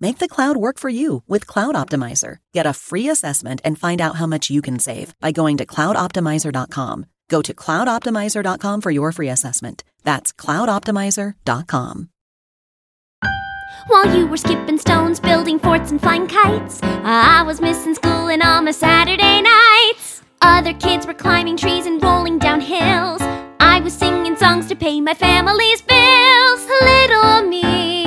Make the cloud work for you with Cloud Optimizer. Get a free assessment and find out how much you can save by going to cloudoptimizer.com. Go to cloudoptimizer.com for your free assessment. That's cloudoptimizer.com. While you were skipping stones, building forts, and flying kites, I was missing school and all my Saturday nights. Other kids were climbing trees and rolling down hills. I was singing songs to pay my family's bills. Little me,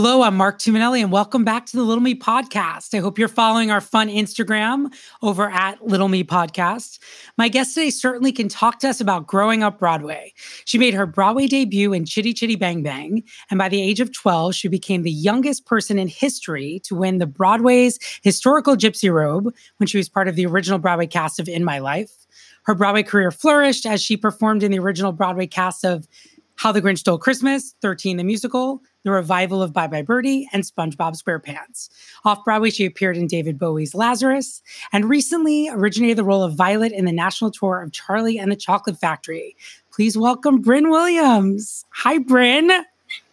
Hello, I'm Marc Tumminelli, and welcome back to the Little Me Podcast. I hope you're following our fun Instagram over at Little Me Podcast. My guest today certainly can talk to us about growing up Broadway. She made her Broadway debut in Chitty Chitty Bang Bang, and by the age of 12, she became the youngest person in history to win the Broadway's historical Gypsy Robe when she was part of the original Broadway cast of In My Life. Her Broadway career flourished as she performed in the original Broadway cast of How the Grinch Stole Christmas, 13 the Musical, the revival of Bye Bye Birdie, and SpongeBob SquarePants. Off Broadway, she appeared in David Bowie's Lazarus, and recently originated the role of Violet in the national tour of Charlie and the Chocolate Factory. Please welcome Bryn Williams. Hi, Bryn.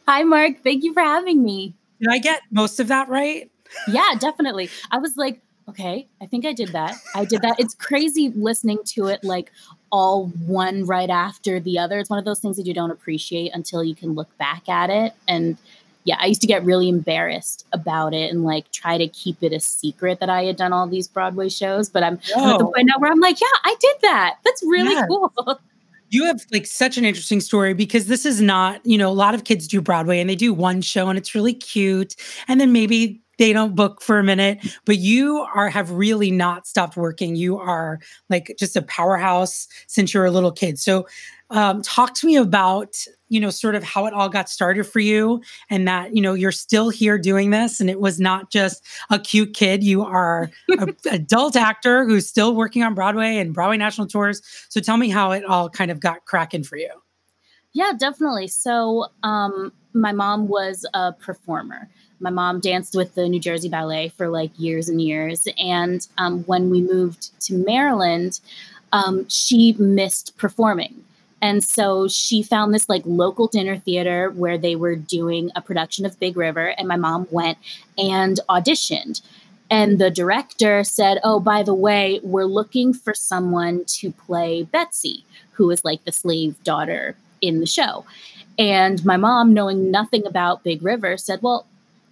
Hi, Marc. Thank you for having me. Did I get most of that right? Yeah, definitely. I was like, okay, I think I did that. I did that. It's crazy listening to it like all one right after the other. It's one of those things that you don't appreciate until you can look back at it. And yeah, I used to get really embarrassed about it and like try to keep it a secret that I had done all these Broadway shows. But I'm, I'm at the point now where I'm like, yeah, I did that. That's really cool. You have like such an interesting story because this is not, you know, a lot of kids do Broadway and they do one show and it's really cute. And then maybe they don't book for a minute, but you are have really not stopped working. You are like just a powerhouse since you're a little kid. So um, talk to me about, you know, sort of how it all got started for you and that, you know, you're still here doing this and it was not just a cute kid. You are an adult actor who's still working on Broadway and Broadway national tours. So tell me how it all kind of got cracking for you. Yeah, definitely. So, um, my mom was a performer. My mom danced with the New Jersey Ballet for like years and years. And um, when we moved to Maryland, um, she missed performing. And so she found this like local dinner theater where they were doing a production of Big River. And my mom went and auditioned. And the director said, Oh, by the way, we're looking for someone to play Betsy, who is like the slave daughter in the show. And my mom, knowing nothing about Big River, said, Well,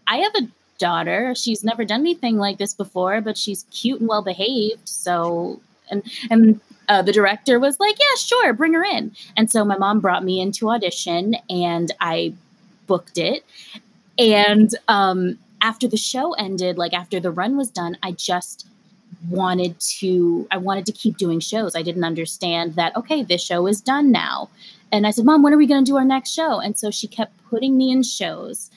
I have a daughter. She's never done anything like this before, but she's cute and well behaved. So, and, and, uh, the director was like, Yeah, sure, bring her in. And so my mom brought me into audition and I booked it. And um, after the show ended, like after the run was done, I just wanted to I wanted to keep doing shows. I didn't understand that okay, this show is done now. And I said, "Mom, when are we going to do our next show?" And so she kept putting me in shows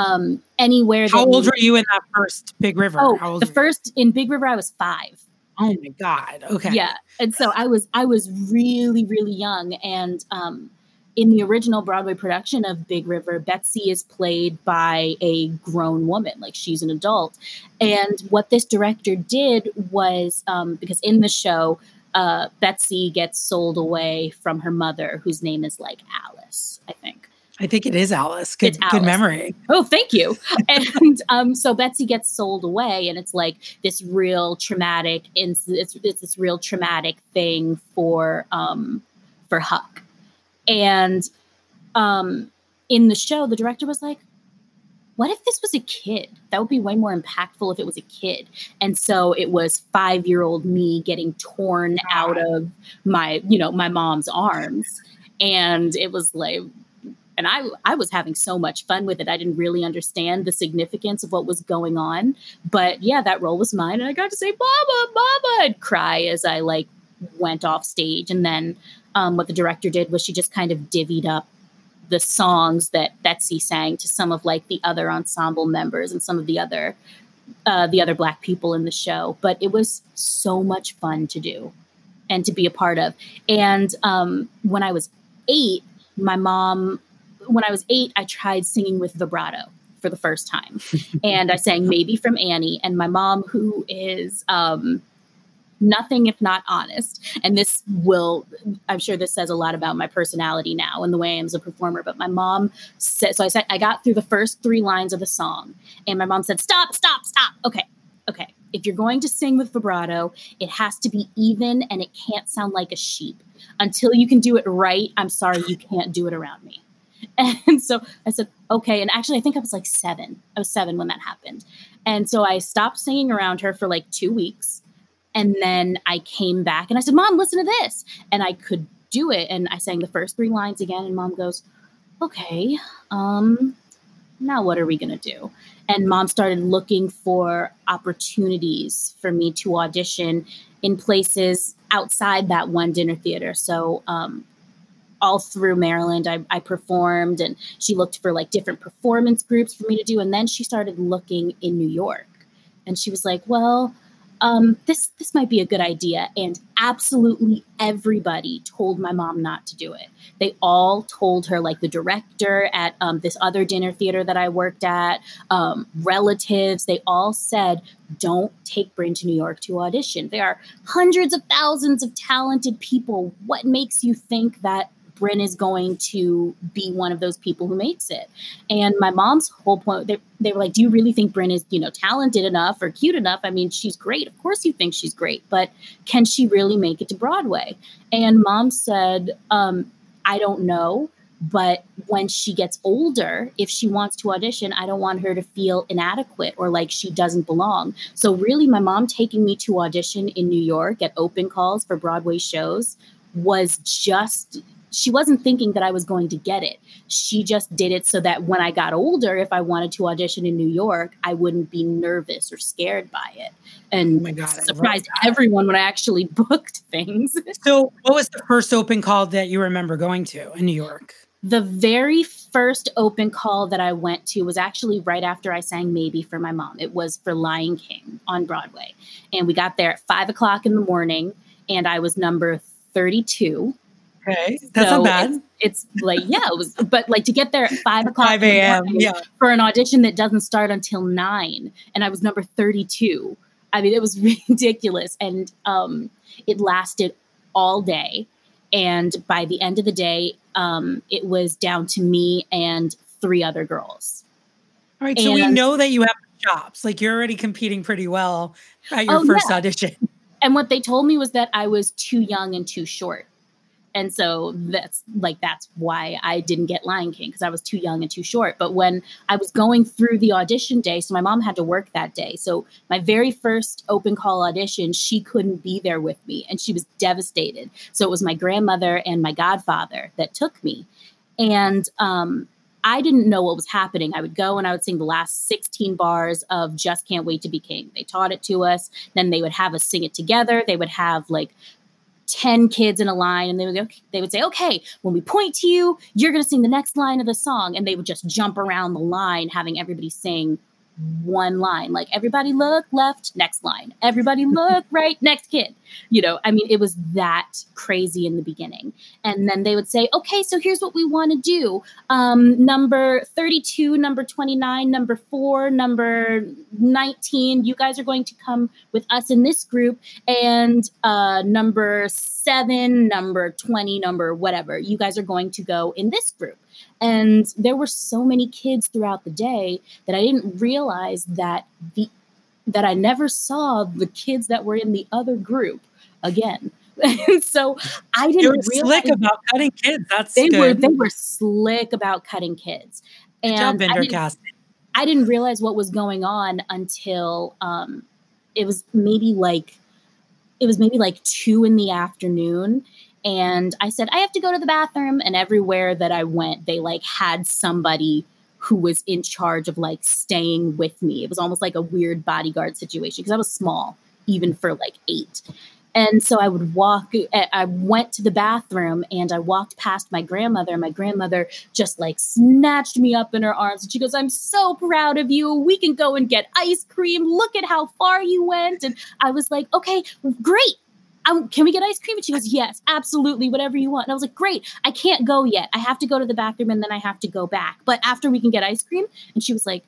um anywhere How old were you in that first Big River? How Oh, the first in Big River I was 5. Oh my God. Okay. Yeah. And so I was I was really really young and um in the original Broadway production of Big River, Betsy is played by a grown woman, like she's an adult. And what this director did was um, because in the show, uh, Betsy gets sold away from her mother, whose name is like Alice, I think. I think it is Alice. Good, It's good memory. Oh, thank you. and um, so Betsy gets sold away, and it's like this real traumatic. It's, it's, it's this real traumatic thing for um, for Huck. And um, in the show, the director was like, what if this was a kid? That would be way more impactful if it was a kid. And so it was five year old me getting torn out of my, you know, my mom's arms. And it was like, and I, I was having so much fun with it. I didn't really understand the significance of what was going on. But yeah, that role was mine. And I got to say, Mama, Mama, and cry as I like went off stage. And then um, what the director did was she just kind of divvied up the songs that Betsy sang to some of like the other ensemble members and some of the other uh, the other black people in the show. But it was so much fun to do and to be a part of. And um, when I was eight, my mom, when I was eight, I tried singing with vibrato for the first time, and I sang "Maybe" from Annie. And my mom, who is um, nothing if not honest. And this will, I'm sure this says a lot about my personality now and the way I am as a performer. But my mom said, so I said, I got through the first three lines of the song, and my mom said, Stop, stop, stop. Okay, okay. If you're going to sing with vibrato, it has to be even and it can't sound like a sheep. Until you can do it right, I'm sorry, you can't do it around me. And so I said, okay. And actually, I think I was like seven. I was seven when that happened. And so I stopped singing around her for like two weeks. And then I came back and I said, Mom, listen to this. And I could do it. And I sang the first three lines again. And mom goes, Okay, um, now what are we going to do? And mom started looking for opportunities for me to audition in places outside that one dinner theater. So, um, all through Maryland, I, I performed and she looked for like different performance groups for me to do. And then she started looking in New York. And she was like, Well, um, this this might be a good idea and absolutely everybody told my mom not to do it they all told her like the director at um, this other dinner theater that i worked at um, relatives they all said don't take bryn to new york to audition there are hundreds of thousands of talented people what makes you think that Bryn is going to be one of those people who makes it. And my mom's whole point, they, they were like, Do you really think Bryn is, you know, talented enough or cute enough? I mean, she's great. Of course you think she's great, but can she really make it to Broadway? And mom said, um, I don't know. But when she gets older, if she wants to audition, I don't want her to feel inadequate or like she doesn't belong. So, really, my mom taking me to audition in New York at open calls for Broadway shows was just she wasn't thinking that I was going to get it. She just did it so that when I got older, if I wanted to audition in New York, I wouldn't be nervous or scared by it. And oh my God, surprised everyone when I actually booked things. So, what was the first open call that you remember going to in New York? The very first open call that I went to was actually right after I sang Maybe for my mom. It was for Lion King on Broadway. And we got there at five o'clock in the morning, and I was number 32 Okay, that's so not bad. It's, it's, like yeah, it was, but like to get there at five o'clock, five a.m. Yeah, for an audition that doesn't start until nine, and I was number thirty-two. I mean, it was ridiculous, and um, it lasted all day. And by the end of the day, um, it was down to me and three other girls. All right, so we know that you have chops. Like you're already competing pretty well at your oh, first yeah. audition. And what they told me was that I was too young and too short and so that's like that's why I didn't get Lion King because I was too young and too short. But when I was going through the audition day, so my mom had to work that day. So my very first open call audition, she couldn't be there with me and she was devastated. So it was my grandmother and my godfather that took me. And um, I didn't know what was happening. I would go and I would sing the last 16 bars of Just Can't Wait to Be King. They taught it to us. Then they would have us sing it together. They would have like 10 kids in a line and they would go, they would say, okay, when we point to you, you're going to sing the next line of the song. And they would just jump around the line, having everybody sing one line. Like everybody look left next line. Everybody look right next kid. You know i mean it was that crazy in the beginning. And then they would say okay so here's what we want to do. Um, number 32 number 29 number 4 number 19 you guys are going to come with us in this group. And uh, number 7 number 20 number whatever you guys are going to go in this group and there were so many kids throughout the day that I didn't realize that the that I never saw the kids that were in the other group again. and so I didn't you realize slick about cutting kids. That's they good. were they were slick about cutting kids. And good job, Binder casting. I didn't realize what was going on until um, it was maybe like it was maybe like two in the afternoon and i said i have to go to the bathroom and everywhere that i went they like had somebody who was in charge of like staying with me it was almost like a weird bodyguard situation because i was small even for like eight and so I would walk, eh, I went to the bathroom and I walked past my grandmother. And my grandmother just like snatched me up in her arms and she goes, I'm so proud of you. We can go and get ice cream. Look at how far you went. And I was like, okay, great. Can we get ice cream? And she goes, yes, absolutely, whatever you want. And I was like, great. I can't go yet. I have to go to the bathroom and then I have to go back. But after we can get ice cream, and she was like, oh,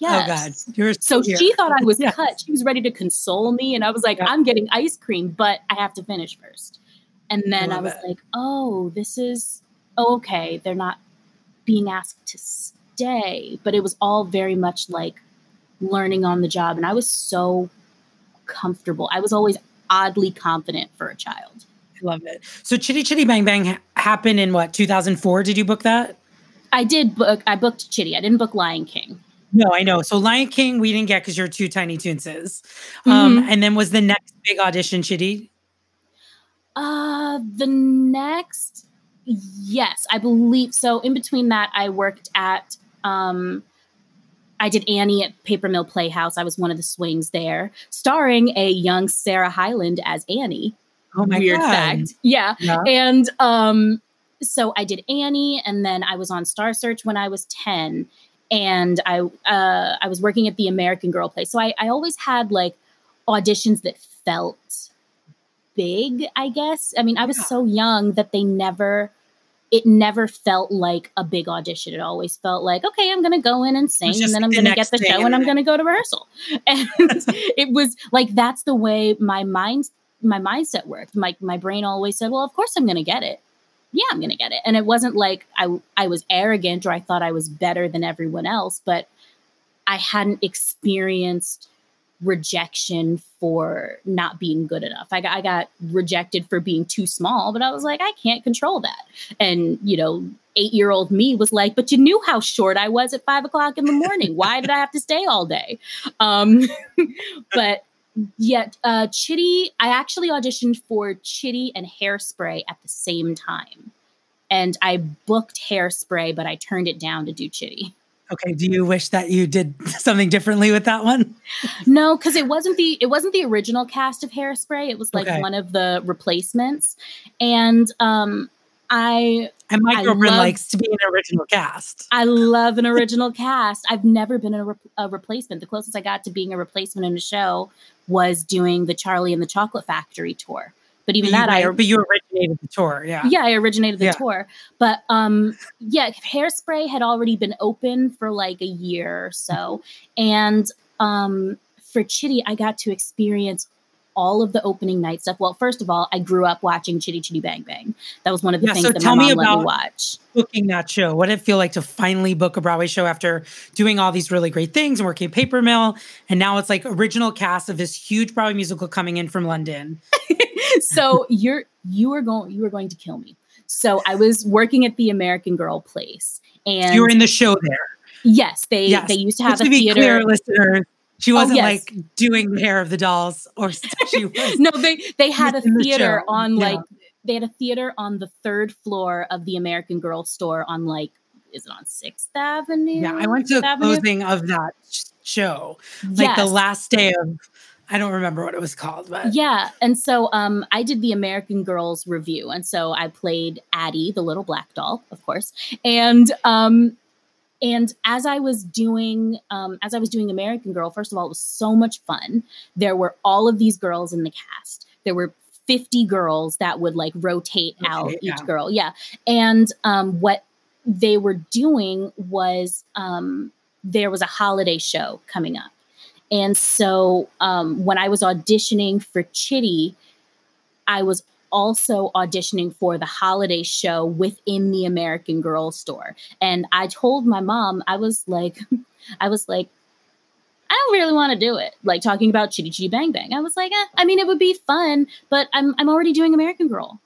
Yes. Oh God. You're so she thought I was yes. cut. She was ready to console me. And I was like, yeah. I'm getting ice cream, but I have to finish first. And then I, I was it. like, oh, this is oh, okay. They're not being asked to stay. But it was all very much like learning on the job. And I was so comfortable. I was always oddly confident for a child. I love it. So Chitty Chitty Bang Bang ha- happened in what, 2004? Did you book that? I did book, I booked Chitty. I didn't book Lion King. No, I know. So Lion King, we didn't get because you're two tiny toonses. Um, mm-hmm. And then was the next big audition Chitty? Uh, the next, yes, I believe so. In between that, I worked at, um, I did Annie at Paper Mill Playhouse. I was one of the swings there, starring a young Sarah Hyland as Annie. Oh my Weird God. fact. Yeah. yeah. And um, so I did Annie, and then I was on Star Search when I was 10 and I uh, I was working at the American Girl place. So I, I always had like auditions that felt big, I guess. I mean, I was yeah. so young that they never it never felt like a big audition. It always felt like, okay, I'm going to go in and sing, and then I'm going to get the show, and I'm going to go to rehearsal. And it was like that's the way my mind my mindset worked. My my brain always said, well, of course I'm going to get it yeah, I'm going to get it. And it wasn't like I I was arrogant or I thought I was better than everyone else, but I hadn't experienced rejection for not being good enough. I got, I got rejected for being too small, but I was like, I can't control that. And, you know, eight year old me was like, but you knew how short I was at five o'clock in the morning. Why did I have to stay all day? Um, but yet uh, Chitty, I actually auditioned for Chitty and Hairspray at the same time. And I booked Hairspray, but I turned it down to do Chitty. Okay. Do you wish that you did something differently with that one? no, because it wasn't the it wasn't the original cast of Hairspray. It was like okay. one of the replacements. And um I and my girlfriend likes to be an original cast. I love an original cast. I've never been a, re- a, replacement. The closest I got to being a replacement in a show was doing the Charlie and the Chocolate Factory tour. But even but that, I but you originated the tour, yeah. Yeah, I originated the yeah. tour. But um, yeah, Hairspray had already been open for like a year or so, and um, for Chitty, I got to experience all of the opening night stuff. Well, first of all, I grew up watching Chitty Chitty Bang Bang. That was one of the yeah, things so that my mom let me watch. Booking that show. What did it feel like to finally book a Broadway show after doing all these really great things and working at Paper Mill? And now it's like original cast of this huge Broadway musical coming in from London. so you're you are going you are going to kill me. So I was working at the American Girl place, and you were in the show there. Yes, they yes. they used to have Just a to theater. Clear, listeners, she oh, wasn't oh, yes. like doing the hair of the dolls, or she was. no, they they had a theater the on like they had a theater on the third floor of the American Girl store on like is it on Sixth Avenue? Yeah, I went to the closing of that show, like yes. the last day of. I don't remember what it was called, but yeah. And so um, I did the American Girls Revue, and so I played Addie, the little black doll, of course, and um, and as I was doing, um, as I was doing American Girl, first of all, it was so much fun. There were all of these girls in the cast. There were 50 girls that would like rotate out each yeah. girl. Yeah. And um, what they were doing was um, there was a holiday show coming up. And so um, when I was auditioning for Chitty, I was also auditioning for the holiday show within the American Girl store. And I told my mom, I was like, I was like, I don't really want to do it. Like talking about Chitty Chitty Bang Bang. I was like, eh, I mean, it would be fun, but I'm I'm already doing American Girl.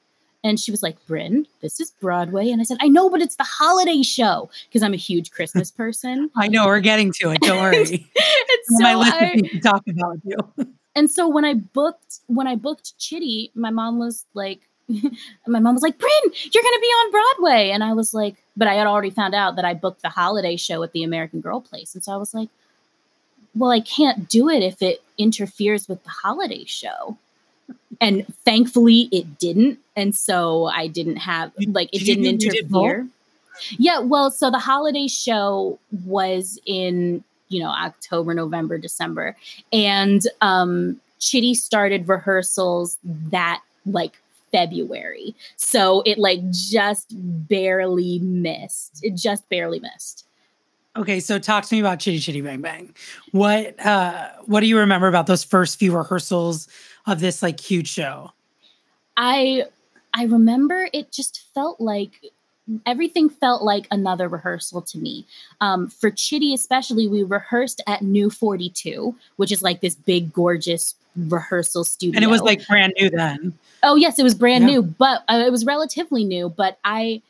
And she was like, Bryn, this is Broadway. And I said, I know, but it's the holiday show because I'm a huge Christmas person. I know we're getting to it. Don't worry. and so My list I- to talk about you. and so when I booked when I booked Chitty, my mom was like, my mom was like, Bryn, you're gonna be on Broadway. And I was like, but I had already found out that I booked the holiday show at the American Girl Place. And so I was like, well, I can't do it if it interferes with the holiday show. And thankfully it didn't. And so I didn't have like it didn't do- you did both? interfere. Yeah, well, so the holiday show was in, you know, October, November, December. And um Chitty started rehearsals that like February. So it like just barely missed. It just barely missed. Okay, so talk to me about Chitty Chitty Bang Bang. What uh what do you remember about those first few rehearsals of this like huge show? I I remember it just felt like everything felt like another rehearsal to me. Um, for Chitty, especially, we rehearsed at New 42, which is like this big, gorgeous rehearsal studio. And it was like brand new then. Oh yes, it was brand Yeah. new, but uh, it was relatively new. But I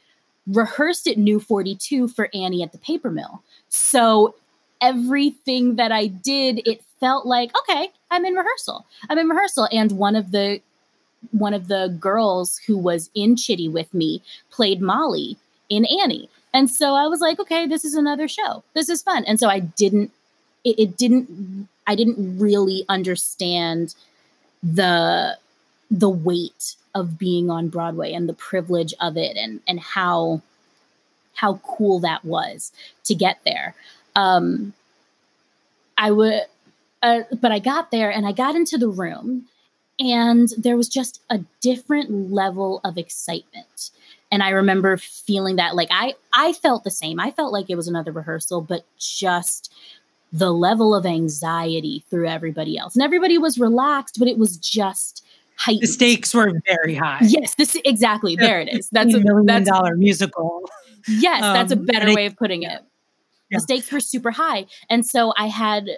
rehearsed at New Forty Two for Annie at the Paper Mill, so everything that I did, it felt like okay, I'm in rehearsal. I'm in rehearsal, and one of the one of the girls who was in Chitty with me played Molly in Annie, and so I was like, okay, this is another show. This is fun, and so I didn't. It, it didn't. I didn't really understand the the weight of being on Broadway and the privilege of it and and how how cool that was to get there. Um I would uh, but I got there and I got into the room and there was just a different level of excitement. And I remember feeling that like I I felt the same. I felt like it was another rehearsal but just the level of anxiety through everybody else. And everybody was relaxed, but it was just heightened. The stakes were very high. Yes, this exactly. There it is. That's a million that's dollar musical. yes, that's a um, better way of putting it. Yeah. The stakes were super high. And so I had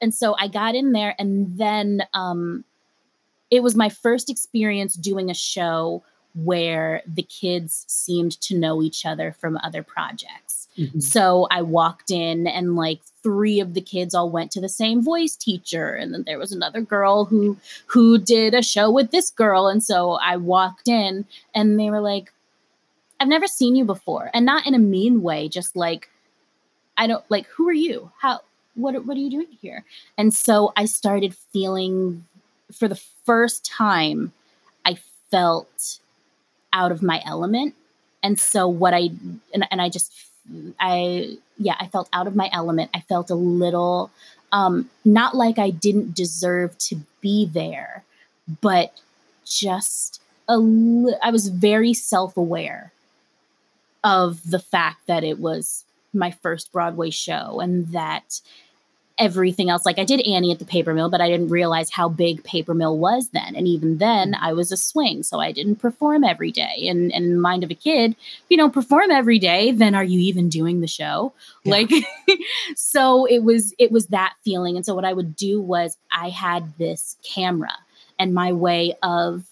and so I got in there and then um it was my first experience doing a show where the kids seemed to know each other from other projects. Mhm. So I walked in and like three of the kids all went to the same voice teacher and then there was another girl who who did a show with this girl and so I walked in and they were like I've never seen you before and not in a mean way just like I don't like who are you? How what what are you doing here? And so I started feeling for the first time I felt out of my element and so what I and, and I just I yeah I felt out of my element I felt a little um not like I didn't deserve to be there but just a li- I was very self-aware of the fact that it was my first Broadway show and that everything else. Like I did Annie at the paper mill but I didn't realize how big paper mill was then. And even then mm-hmm. I was a swing so I didn't perform every day. And, and in the mind of a kid if you don't perform every day then are you even doing the show? Yeah. like so it was it was that feeling. And so what I would do was I had this camera and my way of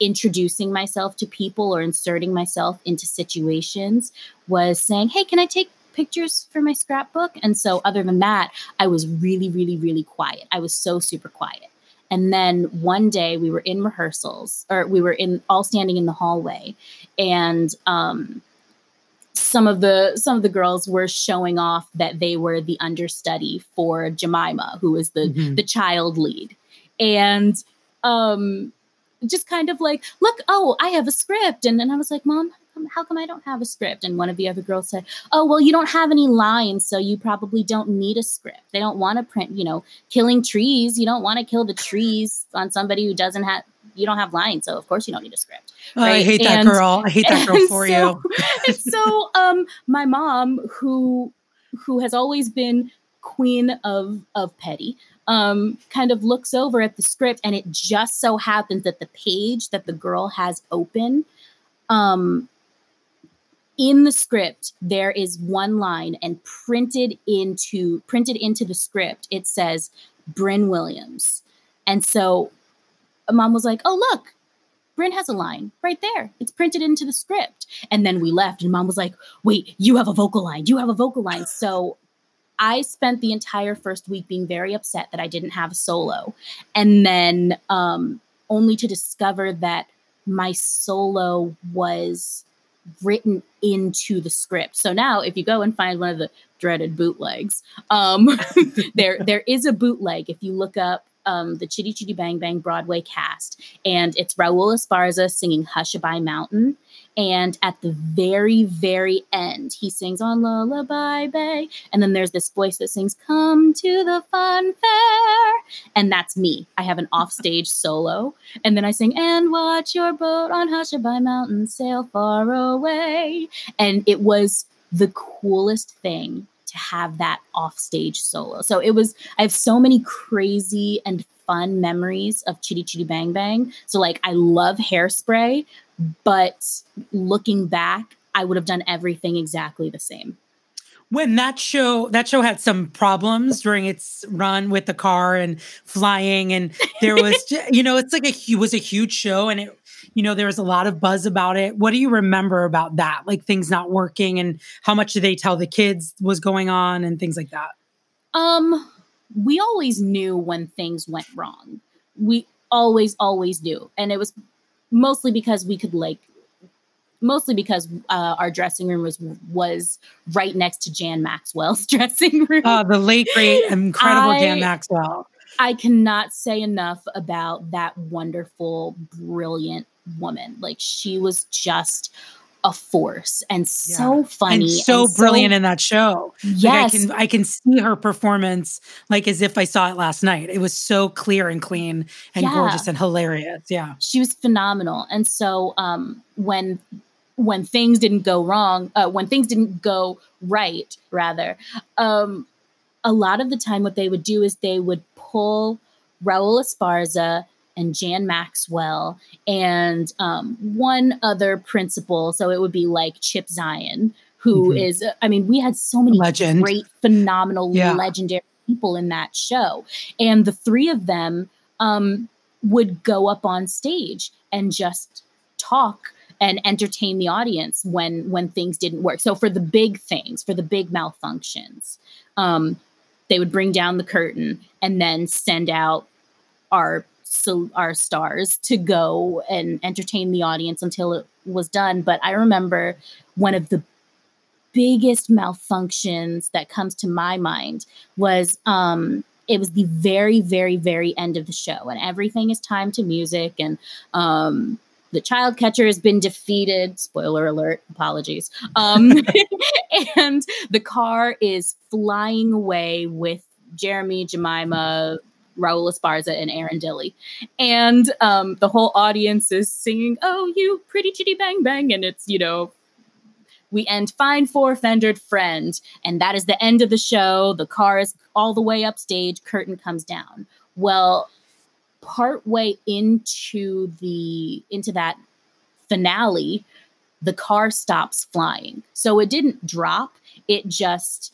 introducing myself to people or inserting myself into situations was saying, Hey, can I take pictures for my scrapbook? And so, other than that, I was really, really, really quiet. I was so super quiet. And then one day we were in rehearsals, or we were in all standing in the hallway, and um, some of the some of the girls were showing off that they were the understudy for Jemima, who was the Mhm. the child lead, and um, just kind of like, look, oh, I have a script. And then I was like, Mom, come- how come I don't have a script? And one of the other girls said, Oh, well, you don't have any lines, so you probably don't need a script. They don't want to print, you know, killing trees. You don't want to kill the trees on somebody who doesn't have, you don't have lines. So, of course, you don't need a script. Oh, I right? hate that girl. I hate that girl for so- you. and so um my mom who who has always been queen of of petty um kind of looks over at the script and it just so happens that the page that the girl has open um in the script there is one line and printed into printed into the script it says Bryn Williams and so mom was like oh look Bryn has a line right there. It's printed into the script. And then we left, and mom was like, wait, you have a vocal line. You have a vocal line. So I spent the entire first week being very upset that I didn't have a solo. And then um, only to discover that my solo was written into the script. So now if you go and find one of the dreaded bootlegs, um, there there is a bootleg. If you look up um, the Chitty Chitty Bang Bang Broadway cast, and it's Raul Esparza singing Hushabye Mountain. And at the very, very end, he sings on Lullaby Bay. And then there's this voice that sings, Come to the fun fair. And that's me. I have an offstage solo. And then I sing, And watch your boat on Hushabye Mountain sail far away. And it was the coolest thing to have that offstage solo. So it was, I have so many crazy and fun memories of Chitty Chitty Bang Bang. So, like, I love hairspray, but looking back, I would have done everything exactly the same. When that show that show had some problems during its run with the car and flying and there was you know it's like a it was a huge show and it you know there was a lot of buzz about it. What do you remember about that? Like things not working and how much did they tell the kids was going on and things like that? Um we always knew when things went wrong. We always always knew. And it was mostly because we could like mostly because uh, our dressing room was was right next to Jan Maxwell's dressing room. Uh, the late great incredible I, Jan Maxwell. I cannot say enough about that wonderful, brilliant woman. Like she was just a force and so yeah. funny and so and brilliant so, in that show. Yes. Like I can I can see her performance like as if I saw it last night. It was so clear and clean and yeah. gorgeous and hilarious. Yeah. She was phenomenal. And so um when when things didn't go wrong, uh, when things didn't go right, rather, um, a lot of the time what they would do is they would pull Raul Esparza and Jan Maxwell and um, one other principal. So it would be like Chip Zien, who mm-hmm. is, I mean, we had so many Legend. great, phenomenal, yeah. legendary people in that show. And the three of them um, would go up on stage and just talk and entertain the audience when when things didn't work. So for the big things, for the big malfunctions, um, they would bring down the curtain and then send out our our stars to go and entertain the audience until it was done. But I remember one of the biggest malfunctions that comes to my mind was um it was the very very very end of the show and everything is timed to music and um the child catcher has been defeated. Spoiler alert, apologies. Um, and the car is flying away with Jeremy, Jemima, Raul Esparza, and Erin Dilly. And um, the whole audience is singing, Oh, you pretty chitty bang bang. And it's, you know, we end fine for fendered friend. And that is the end of the show. The car is all the way upstage, curtain comes down. Well, partway into the into that finale the car stops flying. So it didn't drop. It just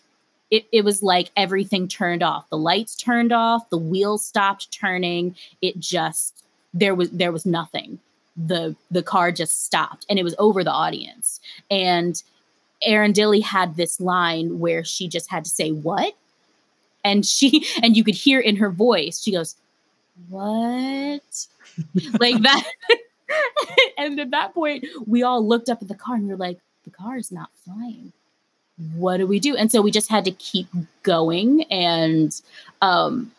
it, it was like everything turned off. The lights turned off. The wheels stopped turning. It just there was there was nothing. The the car just stopped and it was over the audience. And Erin Dilly had this line where she just had to say what? And she and you could hear in her voice she goes what? like that. and at that point, we all looked up at the car and we are like, the car is not flying. What do we do? And so we just had to keep going. And, um,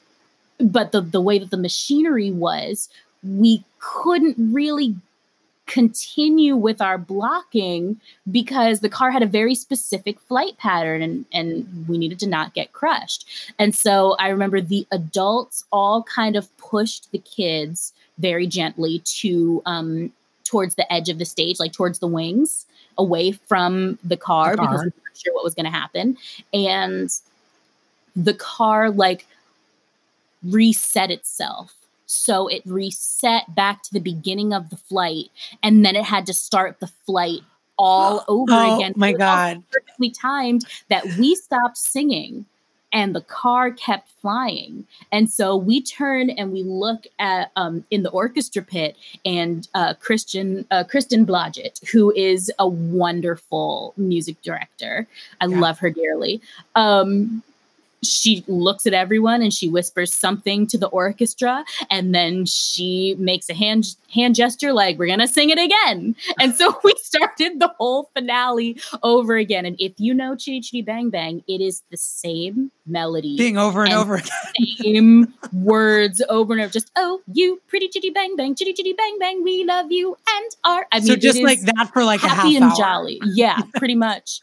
but the, the way that the machinery was, we couldn't really continue with our blocking because the car had a very specific flight pattern and, and we needed to not get crushed. And so I remember the adults all kind of pushed the kids very gently to um, towards the edge of the stage, like towards the wings, away from the car, the car. because we weren't sure what was going to happen. And the car like reset itself so it reset back to the beginning of the flight, and then it had to start the flight all over oh, again. My God, perfectly timed that we stopped singing, and the car kept flying. And so we turn and we look at um, in the orchestra pit and uh, Christian uh, Kristen Blodgett, who is a wonderful music director. I Yeah. love her dearly. Um, she looks at everyone and she whispers something to the orchestra and then she makes a hand hand gesture like we're gonna sing it again and so we started the whole finale over again and if you know chitty chitty bang bang it is the same melody Being over and, And- over again. same words over and over just oh you pretty chitty bang bang chitty chitty bang bang we love you and are i mean so just like that for like a half happy and hour. jolly yeah pretty much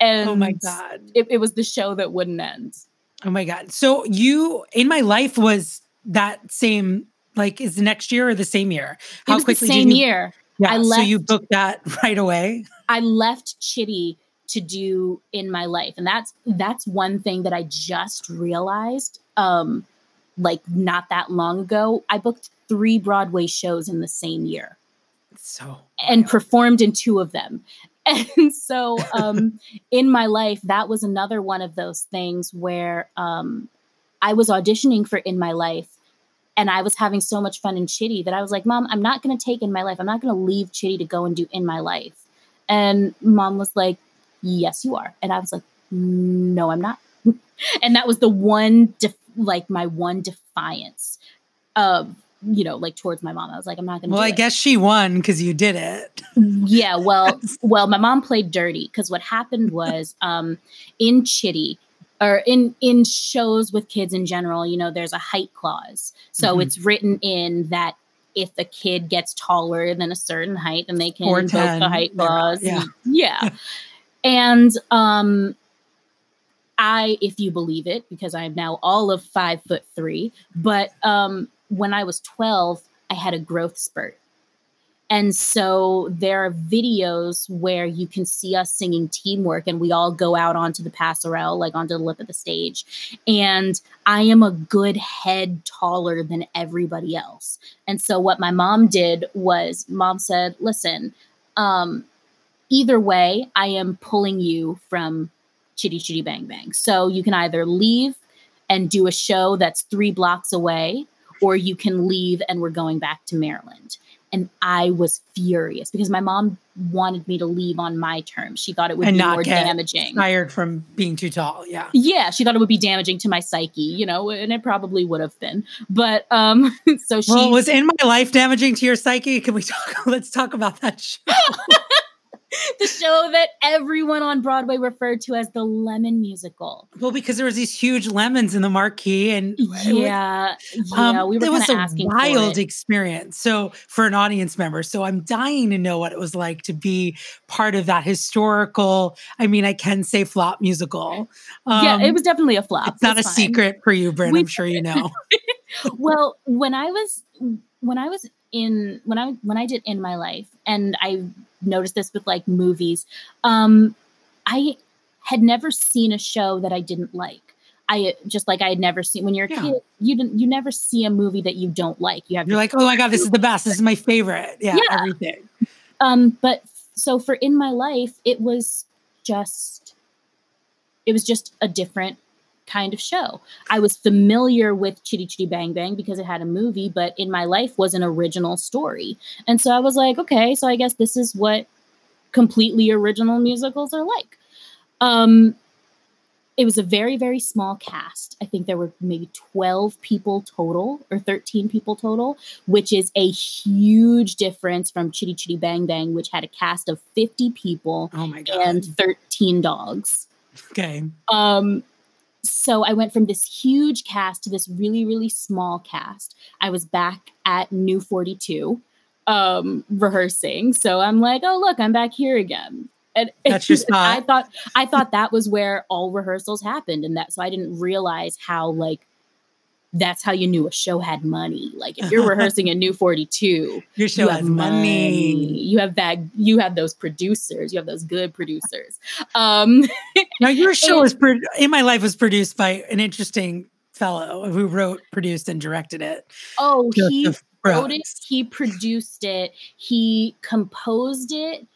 and Oh my god. it, it was the show that wouldn't end Oh my god. So you in my life was that same like is the next year or the same year? it was the did same you- year Yeah, I so you booked that right away. I left Chitty to do in my life. And that's that's one thing that I just realized um like not that long ago. I booked 3 Broadway shows in the same year So and performed in two of them. And so um in my life that was another one of those things where um I was auditioning for in my life and I was having so much fun in Chitty that I was like, Mom, I'm not going to take in my life. I'm not going to leave Chitty to go and do in my life. And mom was like, Yes, you are. And I was like, No, I'm not. and that was the one, def- like my one defiance of, you know, like towards my mom. I was like, I'm not to. well, I guess she won because you did it. Yeah, well, well, my mom played dirty because what happened was um, in Chitty or in in shows with kids in general, you know, there's a height clause, so Mhm. it's written in that if the kid gets taller than a certain height, then they can invoke the height clause. right, yeah. and um, I, if you believe it, because I am now all of five foot three, but um, when I was twelve, I had a growth spurt. And so there are videos where you can see us singing teamwork and we all go out onto the passerelle, like onto the lip of the stage. And I am a good head taller than everybody else. And so what my mom did was mom said, listen, um, either way, I am pulling you from Chitty Chitty Bang Bang. So you can either leave and do a show that's three blocks away, or you can leave and we're going back to Maryland. And I was furious because my mom wanted me to leave on my terms. She thought it would And be not more damaging. Tired from being too tall. Yeah. Yeah, she thought it would be damaging to my psyche, you know, and it probably would have been. But um, so she Well, was in my life damaging to your psyche? Can we talk? Let's talk about that show. the show that everyone on Broadway referred to as the Lemon Musical. Well, because there was these huge lemons in the marquee, and Yeah, yeah, Um, we were it was a wild experience. So for an audience member, so I'm dying to know what it was like to be part of that historical. I mean, I can say flop musical. yeah, Um, it was definitely a flop. It's not a fine. secret for you, Bryn. We- I'm sure you know. well when i was when i was in when i when i did in my life and i noticed this with like movies um i had never seen a show that i didn't like i just like i had never seen when you're a Yeah. kid you didn't you never see a movie that you don't like you have You're like, oh my god, this is the best. This is my favorite. Yeah, Yeah. everything. um but so for in my life it was just it was just a different kind of show i was familiar with chitty chitty bang bang because it had a movie but in my life was an original story and so i was like okay so i guess this is what completely original musicals are like um it was a very very small cast i think there were maybe 12 people total or 13 people total which is a huge difference from Chitty Chitty Bang Bang, which had a cast of 50 people Oh my god. and 13 dogs. okay. Um, so I went from this huge cast to this really, really small cast. I was back at New 42 um, rehearsing. So I'm like, oh, look, I'm back here again. And That's your spot. I thought I thought that was where all rehearsals happened, and that so I didn't realize how like that's how you knew a show had money. Like if you're rehearsing a new 42, Your show you has have money. You have that. You have those producers. You have those good producers. Um, Now your show And- was pro- in my life was produced by an interesting fellow who wrote, produced, and directed it. oh, he wrote it. He produced it. He composed it.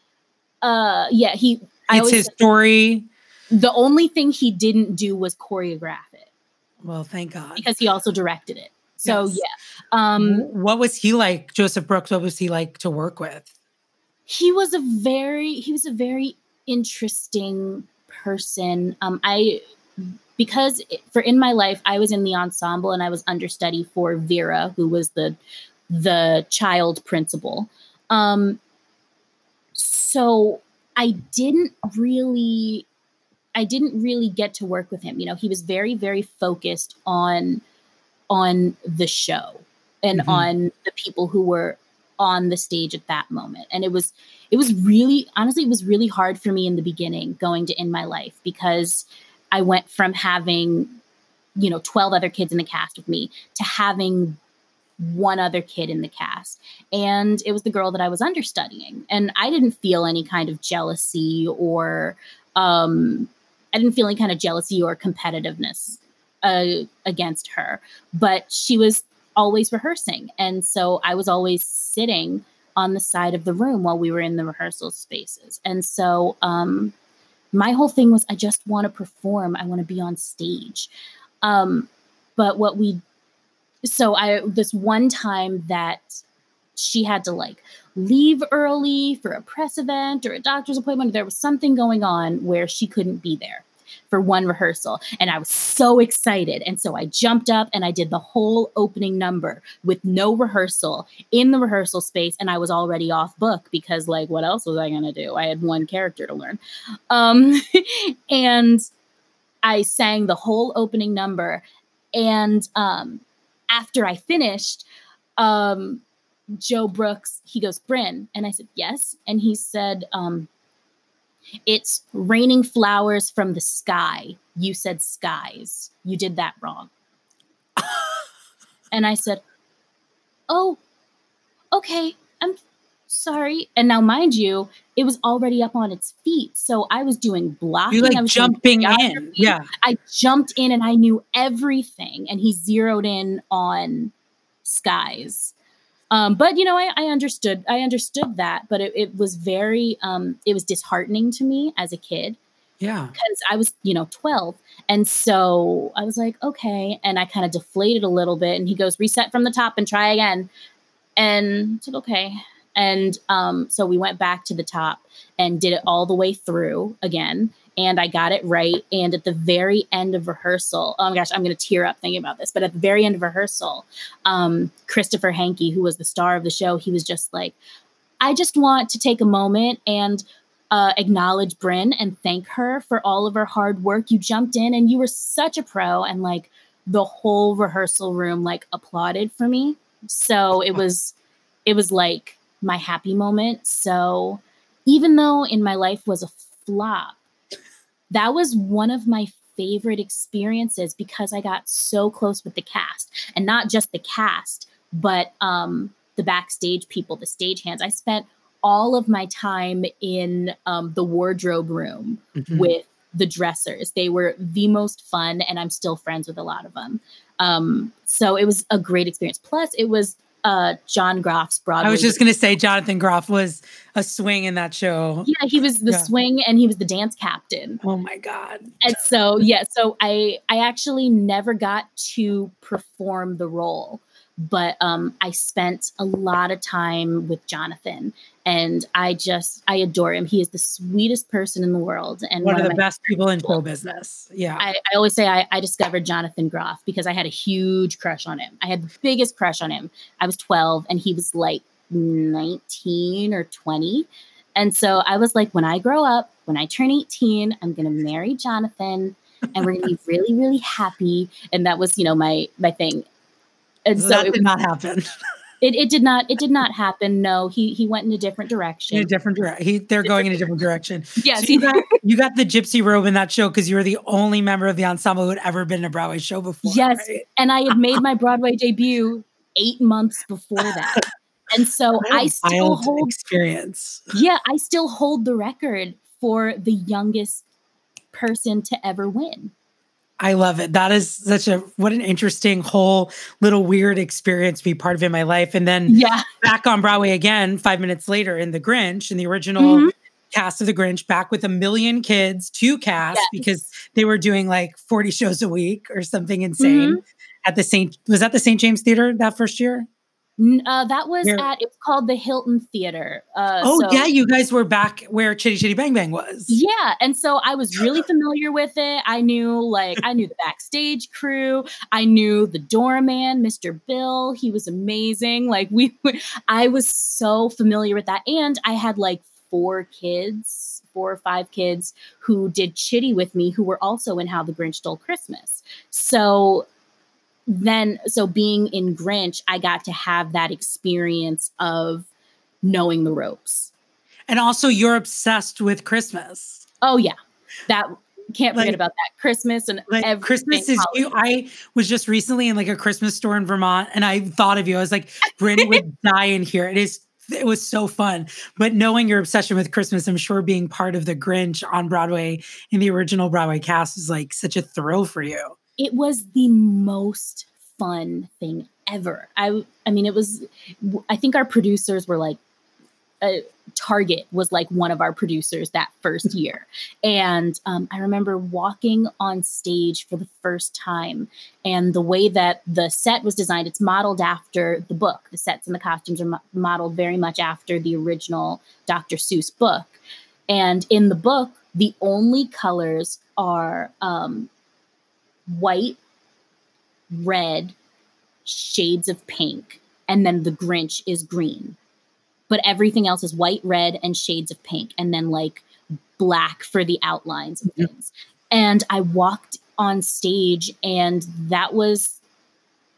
Uh, yeah. He. I It's his story. the only thing he didn't do was choreograph it. Well, thank God. Because he also directed it. So Yes. yeah. Um what was he like, Joseph Brooks? What was he like to work with? he was a very he was a very interesting person um i because for in my life i was in the ensemble and i was understudy for vera who was the the child principal um so i didn't really i didn't really get to work with him. You know he was very very focused on on the show and Mhm. on the people who were on the stage at that moment. And it was it was really honestly it was really hard for me in the beginning going to In My Life because i went from having you know 12 other kids in the cast with me to having one other kid in the cast. And it was the girl that i was understudying. And i didn't feel any kind of jealousy or um i didn't feel any kind of jealousy or competitiveness uh, against her but she was always rehearsing. And so i was always sitting on the side of the room while we were in the rehearsal spaces. And so um my whole thing was i just want to perform. I want to be on stage. Um but what we so i this one time that she had to like leave early for a press event or a doctor's appointment. There was something going on where she couldn't be there for one rehearsal and i was so excited. And so i jumped up and i did the whole opening number with no rehearsal in the rehearsal space and i was already off book because like what else was i going to do? I had one character to learn. Um and i sang the whole opening number and um after i finished um joe brooks he goes bryn. And i said yes. And he said um it's raining flowers from the sky. You said skies. You did that wrong. And i said oh okay. I'm sorry. And now mind you it was already up on its feet. So i was doing blocking. You I like was jumping in. Yeah. I jumped in and I knew everything, and he zeroed in on skies. Um, but you know, I, I understood. I understood that, but it, it was very, um, it was disheartening to me as a kid Yeah. because I was, you know, twelve, and so I was like, okay, and I kind of deflated a little bit. And he goes, reset from the top and try again, and I said, okay. And um, so we went back to the top and did it all the way through again. And I got it right. And at the very end of rehearsal, oh my gosh, I'm going to tear up thinking about this. But at the very end of rehearsal, um, Christopher Hanke, who was the star of the show, he was just like, I just want to take a moment and uh, acknowledge Bryn and thank her for all of her hard work. You jumped in and you were such a pro. And like the whole rehearsal room like applauded for me. So it was, it was like my happy moment. So even though in my life was a flop, that was one of my favorite experiences because I got so close with the cast and not just the cast, but um, the backstage people, the stagehands. I spent all of my time in um, the wardrobe room Mhm. with the dressers. They were the most fun, and I'm still friends with a lot of them. Um, so it was a great experience. Plus, it was uh, John Groff's Broadway. I was just going to say Jonathan Groff was a swing in that show. yeah, he was the Yeah. swing and he was the dance captain. Oh my God. And so yeah, so I I actually never got to perform the role, but um, I spent a lot of time with Jonathan, and I just I adore him. He is the sweetest person in the world, and One of the best people in show business. Yeah. I, I always say I, I discovered Jonathan Groff because I had a huge crush on him. I had the biggest crush on him. I was 12 and he was like 19 or 20. And so I was like, when I grow up, when I turn 18, I'm going to marry Jonathan and we're going to be really, really happy. And that was, you know, my, my thing. And so so that it, did not happen it, it did not, it did not happen. No, he, he went in a different direction. in a different direction. He, they're going in a different direction. yes. So you, got, you got the gypsy robe in that show because you were the only member of the ensemble who had ever been in a Broadway show before. Yes. right? and I had made my Broadway debut eight months before that. And so I still hold, experience. yeah, I still hold the record for the youngest person to ever win. I love it. That is such a what an interesting whole little weird experience to be part of in my life. And then Yeah. back on Broadway again, five minutes later in The Grinch in the original Mhm. cast of The Grinch back with a million kids, two casts, Yes. because they were doing like 40 shows a week or something insane Mm-hmm. at the St. Was that the St. James Theater that first year? Uh, that was Where- at it's called the Hilton Theater. Uh, oh, so- yeah. You guys were back where Chitty Chitty Bang Bang was. Yeah, and so I was really familiar with it. I knew like I knew the backstage crew. I knew the doorman, Mr. Bill. He was amazing. Like we I was so familiar with that and I had like four kids, four or five kids who did chitty with me who were also in How the Grinch Stole Christmas. So then so being in Grinch, I got to have that experience of knowing the ropes. And also, you're obsessed with Christmas. Oh yeah, that can't forget Like- about that Christmas and Like everything Christmas is you. I was just recently in like a Christmas store in Vermont, and I thought of you. I was like, Brittany would die in here. It is. It was so fun. But knowing your obsession with Christmas, I'm sure being part of the Grinch on Broadway in the original Broadway cast is like such a thrill for you. It was the most fun thing ever. I I mean, it was. I think our producers were like. Uh, Target was like one of our producers that first year. And um, I remember walking on stage for the first time. And the way that the set was designed, it's modeled after the book. The sets and the costumes are mo- modeled very much after the original Dr. Seuss book. And in the book, the only colors are um, white, red, shades of pink, and then the Grinch is green. But everything else is white, red, and shades of pink, and then like black for the outlines of things. And I walked on stage, and that was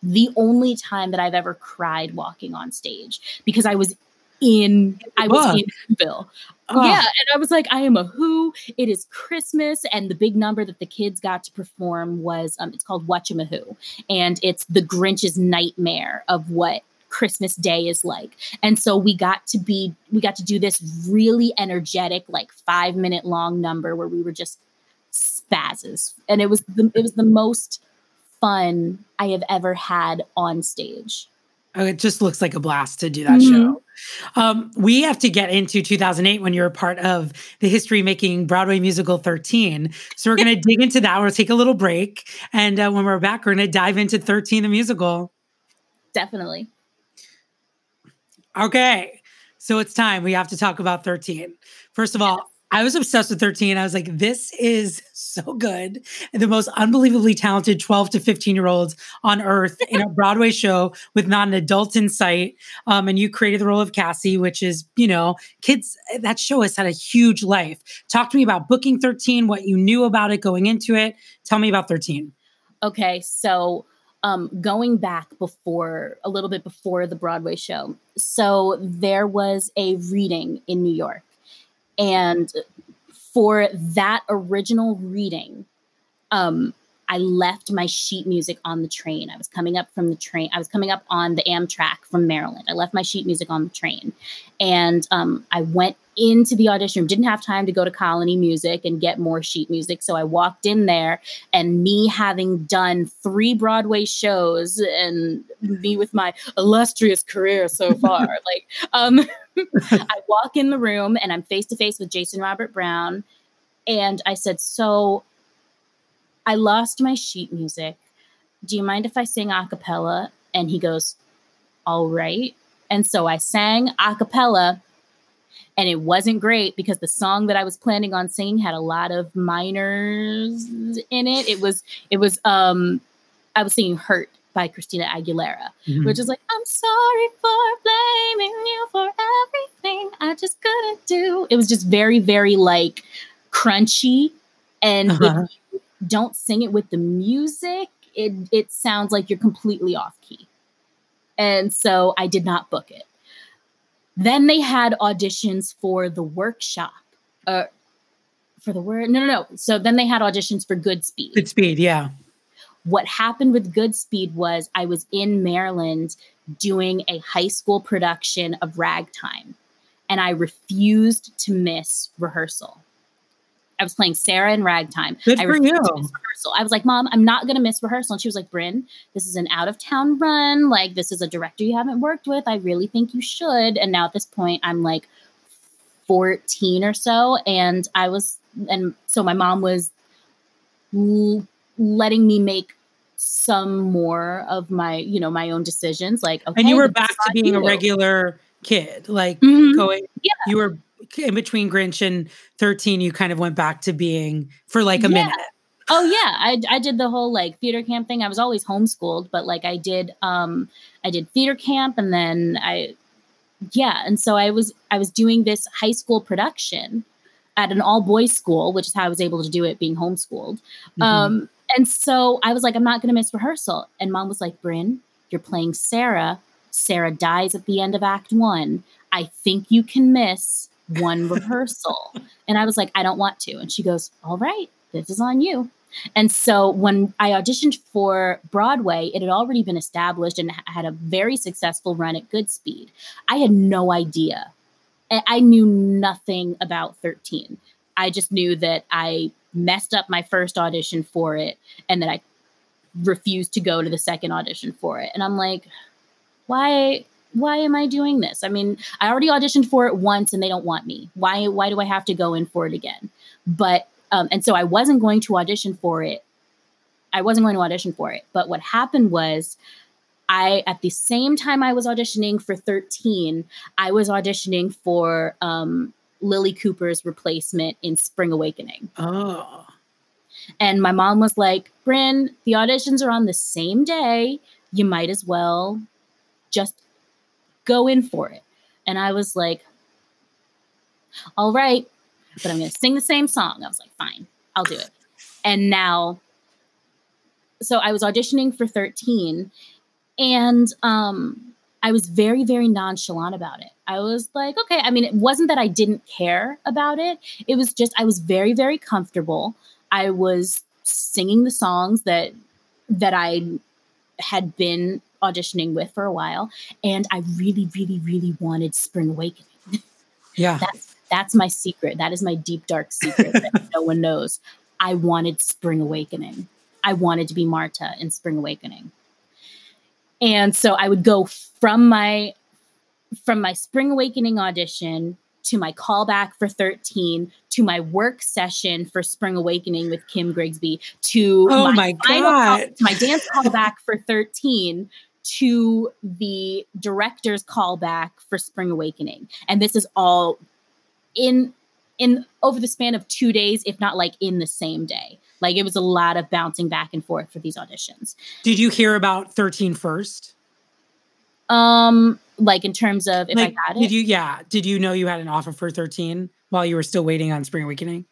the only time that I've ever cried walking on stage because I was in, I was in Whoville. Oh, Yeah, and I was like, I am a who. It is Christmas, and the big number that the kids got to perform was um, it's called Whatchamahoo, and it's the Grinch's nightmare of what Christmas Day is like. And so we got to be, we got to do this really energetic, like five minute long number where we were just spazzes, and it was the it was the most fun I have ever had on stage. Oh, it just looks like a blast to do that Mhm. show. Um, we have to get into 2008 when you're a part of the history making Broadway musical 13. So we're going to dig into that. We'll take a little break. And uh, when we're back, we're going to dive into 13, the musical. Definitely. Okay. So it's time. We have to talk about 13. First of all, I was obsessed with 13. I was like, this is so good. The most unbelievably talented 12 to 15 year olds on earth in a Broadway show with not an adult in sight. Um, and you created the role of Cassie, which is, you know, kids, that show has had a huge life. Talk to me about booking 13, what you knew about it going into it. Tell me about 13. Okay, so um, going back before a little bit before the Broadway show, so there was a reading in New York, and for that original reading, um, I left my sheet music on the train. I was coming up from the train. I was coming up on the Amtrak from Maryland. I left my sheet music on the train, and um, I went into the audition room. Didn't have time to go to Colony Music and get more sheet music, so I walked in there and me having done three Broadway shows and me with my illustrious career so far, like um, I walk in the room and I'm face to face with Jason Robert Brown, and I said, "So, I lost my sheet music. Do you mind if I sing a cappella?" And he goes, "All right." And so I sang a cappella and it wasn't great because the song that I was planning on singing had a lot of minors in it. It was it was um I was singing "Hurt" by Christina Aguilera, Mhm. which is like I'm sorry for blaming you for everything I just couldn't do. It was just very very like crunchy, and Uh-huh. Don't sing it with the music, it it sounds like you're completely off key. And so I did not book it. Then they had auditions for the workshop. Uh, for the word? No, no, no. So then they had auditions for Goodspeed. Good speed. Yeah. What happened with Goodspeed was I was in Maryland doing a high school production of Ragtime, and I refused to miss rehearsal. I was playing Sarah in Ragtime. Good I for you. rehearsal. I was like, Mom, I'm not going to miss rehearsal. And she was like, Bryn, this is an out of town run. Like, this is a director you haven't worked with. I really think you should. And now at this point, I'm like 14 or so. And I was, and so my mom was l- letting me make some more of my, you know, my own decisions. Like, okay, and you were back to being a regular kid, like Mhm. going. Yeah. You were in between Grinch and thirteen. You kind of went back to being for like a Yeah. minute. Oh yeah, I I did the whole like theater camp thing. I was always homeschooled, but like I did um I did theater camp and then I yeah, and so I was I was doing this high school production at an all boys school, which is how I was able to do it being homeschooled. Mhm. Um and so I was like I'm not going to miss rehearsal and mom was like, "Bryn, you're playing Sarah. Sarah dies at the end of act 1. I think you can miss one rehearsal." And I was like, "I don't want to." And she goes, "All right, this is on you." And so when I auditioned for Broadway, it had already been established and had a very successful run at Goodspeed. I had no idea. I knew nothing about 13. I just knew that I messed up my first audition for it and that I refused to go to the second audition for it. And I'm like, why why am I doing this? I mean, I already auditioned for it once and they don't want me. Why why do I have to go in for it again? But um, and so I wasn't going to audition for it. I wasn't going to audition for it. But what happened was I at the same time I was auditioning for 13, I was auditioning for um Lilli Cooper's replacement in Spring Awakening. Oh, And my mom was like, Bryn, the auditions are on the same day. You might as well just go in for it. And I was like, all right, but I'm going to sing the same song. I was like, fine, I'll do it. And now, so I was auditioning for 13 and um, I was very, very nonchalant about it. I was like, okay, I mean, it wasn't that I didn't care about it. It was just, I was very, very comfortable. I was singing the songs that that I had been auditioning with for a while, and I really, really, really wanted Spring Awakening. yeah. That's that's my secret. That is my deep dark secret that no one knows. I wanted Spring Awakening. I wanted to be Martha in Spring Awakening. And so I would go from my from my Spring Awakening audition to my callback for 13 to my work session for Spring Awakening with Kim Grigsby to Oh my call- God. to my dance callback for 13 to the director's callback for Spring Awakening. And this is all in in over the span of 2 days if not like in the same day. Like it was a lot of bouncing back and forth for these auditions. Did you hear about 13 first? Um like in terms of if like, I got it. did you? Yeah. Did you know you had an offer for 13 while you were still waiting on Spring Awakening?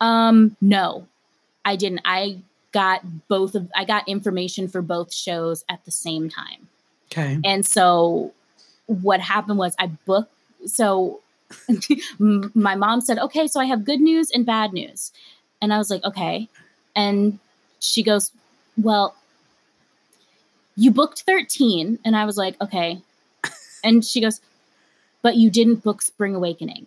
Um, no, I didn't. I got both of I got information for both shows at the same time. Okay. And so what happened was I booked so my mom said, "Okay, so I have good news and bad news." And I was like, "Okay." And she goes, "Well, you booked 13." And I was like, "Okay." And she goes, "But you didn't book Spring Awakening."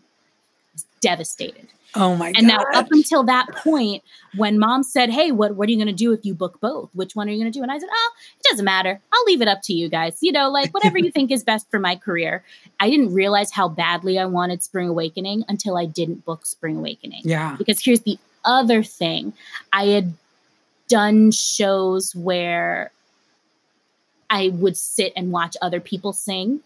Devastated. Oh my god. And god. now, up until that point, when mom said, Hey, what, what are you going to do if you book both? Which one are you going to do? And I said, Oh, it doesn't matter. I'll leave it up to you guys. You know, like whatever you think is best for my career. I didn't realize how badly I wanted Spring Awakening until I didn't book Spring Awakening. yeah. Because here's the other thing I had done shows where I would sit and watch other people sing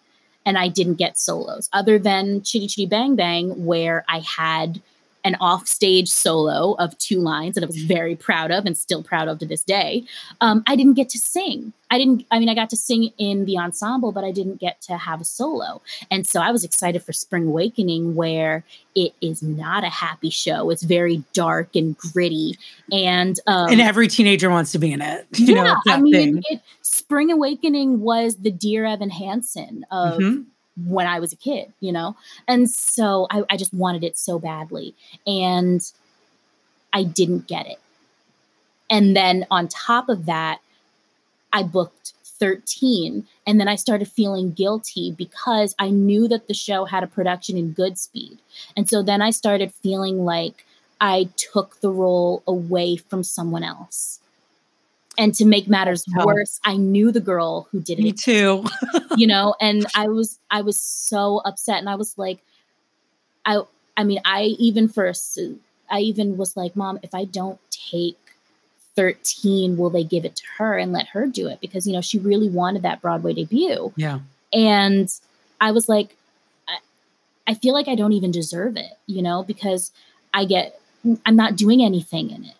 and I didn't get solos other than Chitty Chitty Bang Bang, where I had an offstage solo of two lines that I was very proud of and still proud of to this day. Um, I didn't get to sing. I didn't, I mean, I got to sing in the ensemble, but I didn't get to have a solo. And so I was excited for Spring Awakening, where it is not a happy show. It's very dark and gritty. And, um, and every teenager wants to be in it. You know, yeah, that I mean, thing. it, Spring Awakening was the Dear Evan Hansen of Mhm. When I was a kid, you know? And so I, I just wanted it so badly. And I didn't get it. And then on top of that, I booked 13. And then I started feeling guilty because I knew that the show had a production in Goodspeed. And so then I started feeling like I took the role away from someone else. And to make matters tough. worse, I knew the girl who did it Me too. you know and i was i was so upset and i was like i I mean, I even first, I even was like, Mom, if I don't take 13, will they give it to her and let her do it? Because, you know, she really wanted that Broadway debut. Yeah. And I was like, I, I feel like I don't even deserve it, you know, because I get, I'm not doing anything in it.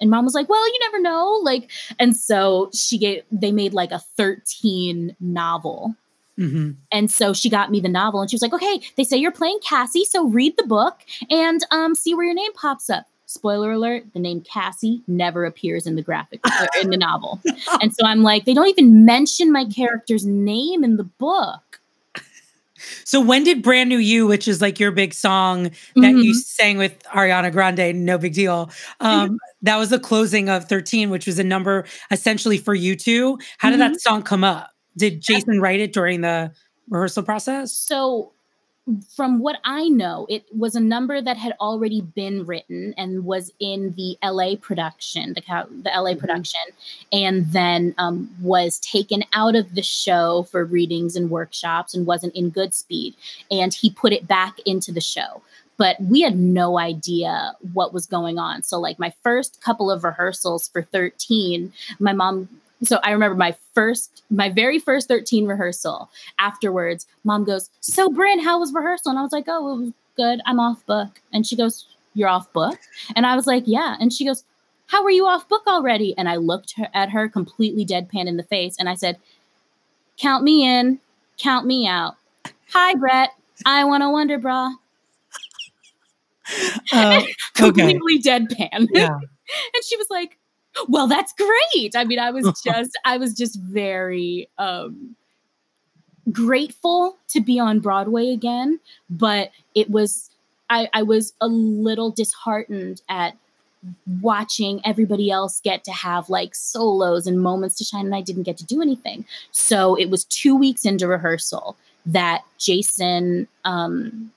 And mom was like, well, you never know. Like, and so she gave, they made like a 13 novel. hmm And so she got me the novel and she was like, okay, they say you're playing Cassie. So read the book and um, see where your name pops up. Spoiler alert, the name Cassie never appears in the graphic or in the novel. And so I'm like, they don't even mention my character's name in the book. So when did Brand New You, which is like your big song that you Mhm. sang with Ariana Grande, no big deal. Um, that was the closing of 13, which was a number essentially for you two. How did Mm-hmm. that song come up? Did Jason write it during the rehearsal process? So, from what I know, it was a number that had already been written and was in the LA production, the the LA Mhm. production, and then um, was taken out of the show for readings and workshops and wasn't in Goodspeed. And he put it back into the show. But we had no idea what was going on. So, like, my first couple of rehearsals for 13, my mom so I remember my first, my very first 13 rehearsal. Afterwards, mom goes, So, Bryn, how was rehearsal? And I was like, Oh, it was good. I'm off book. And she goes, You're off book? And I was like, Yeah. And she goes, How were you off book already? And I looked at her completely deadpan in the face and I said, Count me in, count me out. Hi, Brett. I want a Wonder Bra. Uh. Completely deadpan. Yeah. and she was like well that's great i mean i was just i was just very um grateful to be on broadway again but it was i i was a little disheartened at watching everybody else get to have like solos and moments to shine and i didn't get to do anything so it was two weeks into rehearsal that jason um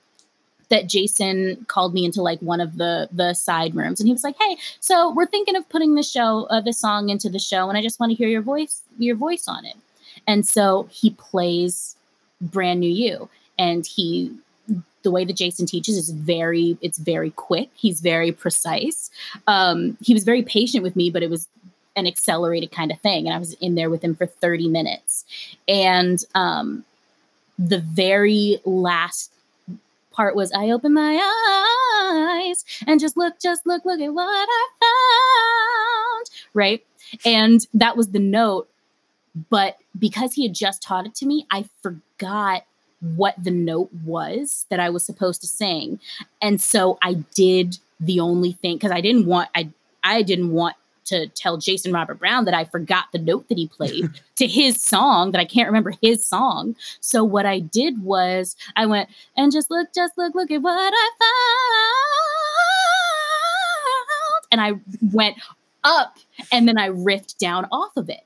that Jason called me into like one of the the side rooms and he was like, "Hey, so we're thinking of putting the show uh, the song into the show and I just want to hear your voice your voice on it." And so he plays Brand New You and he the way that Jason teaches is very it's very quick. He's very precise. Um he was very patient with me, but it was an accelerated kind of thing and I was in there with him for 30 minutes. And um the very last part was I opened my eyes and just look, just look, look at what I found. Right. And that was the note. But because he had just taught it to me, I forgot what the note was that I was supposed to sing. And so I did the only thing because I didn't want I I didn't want to tell Jason Robert Brown that I forgot the note that he played to his song that I can't remember his song. So what I did was I went and just look, just look, look at what I found. And I went up and then I riffed down off of it.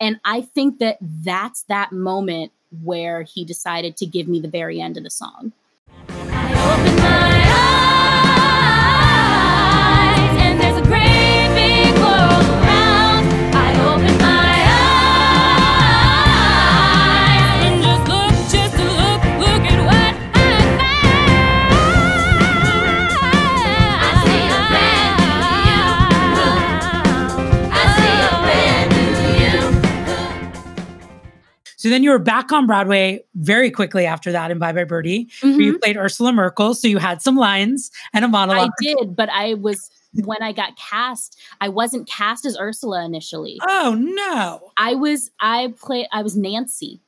And I think that that's that moment where he decided to give me the very end of the song. So then you were back on Broadway very quickly after that in Bye Bye Birdie, where you played Ursula Merkel. So you had some lines and a monologue. I did, but I was when I got cast, I wasn't cast as Ursula initially. Oh no. I was I played I was Nancy.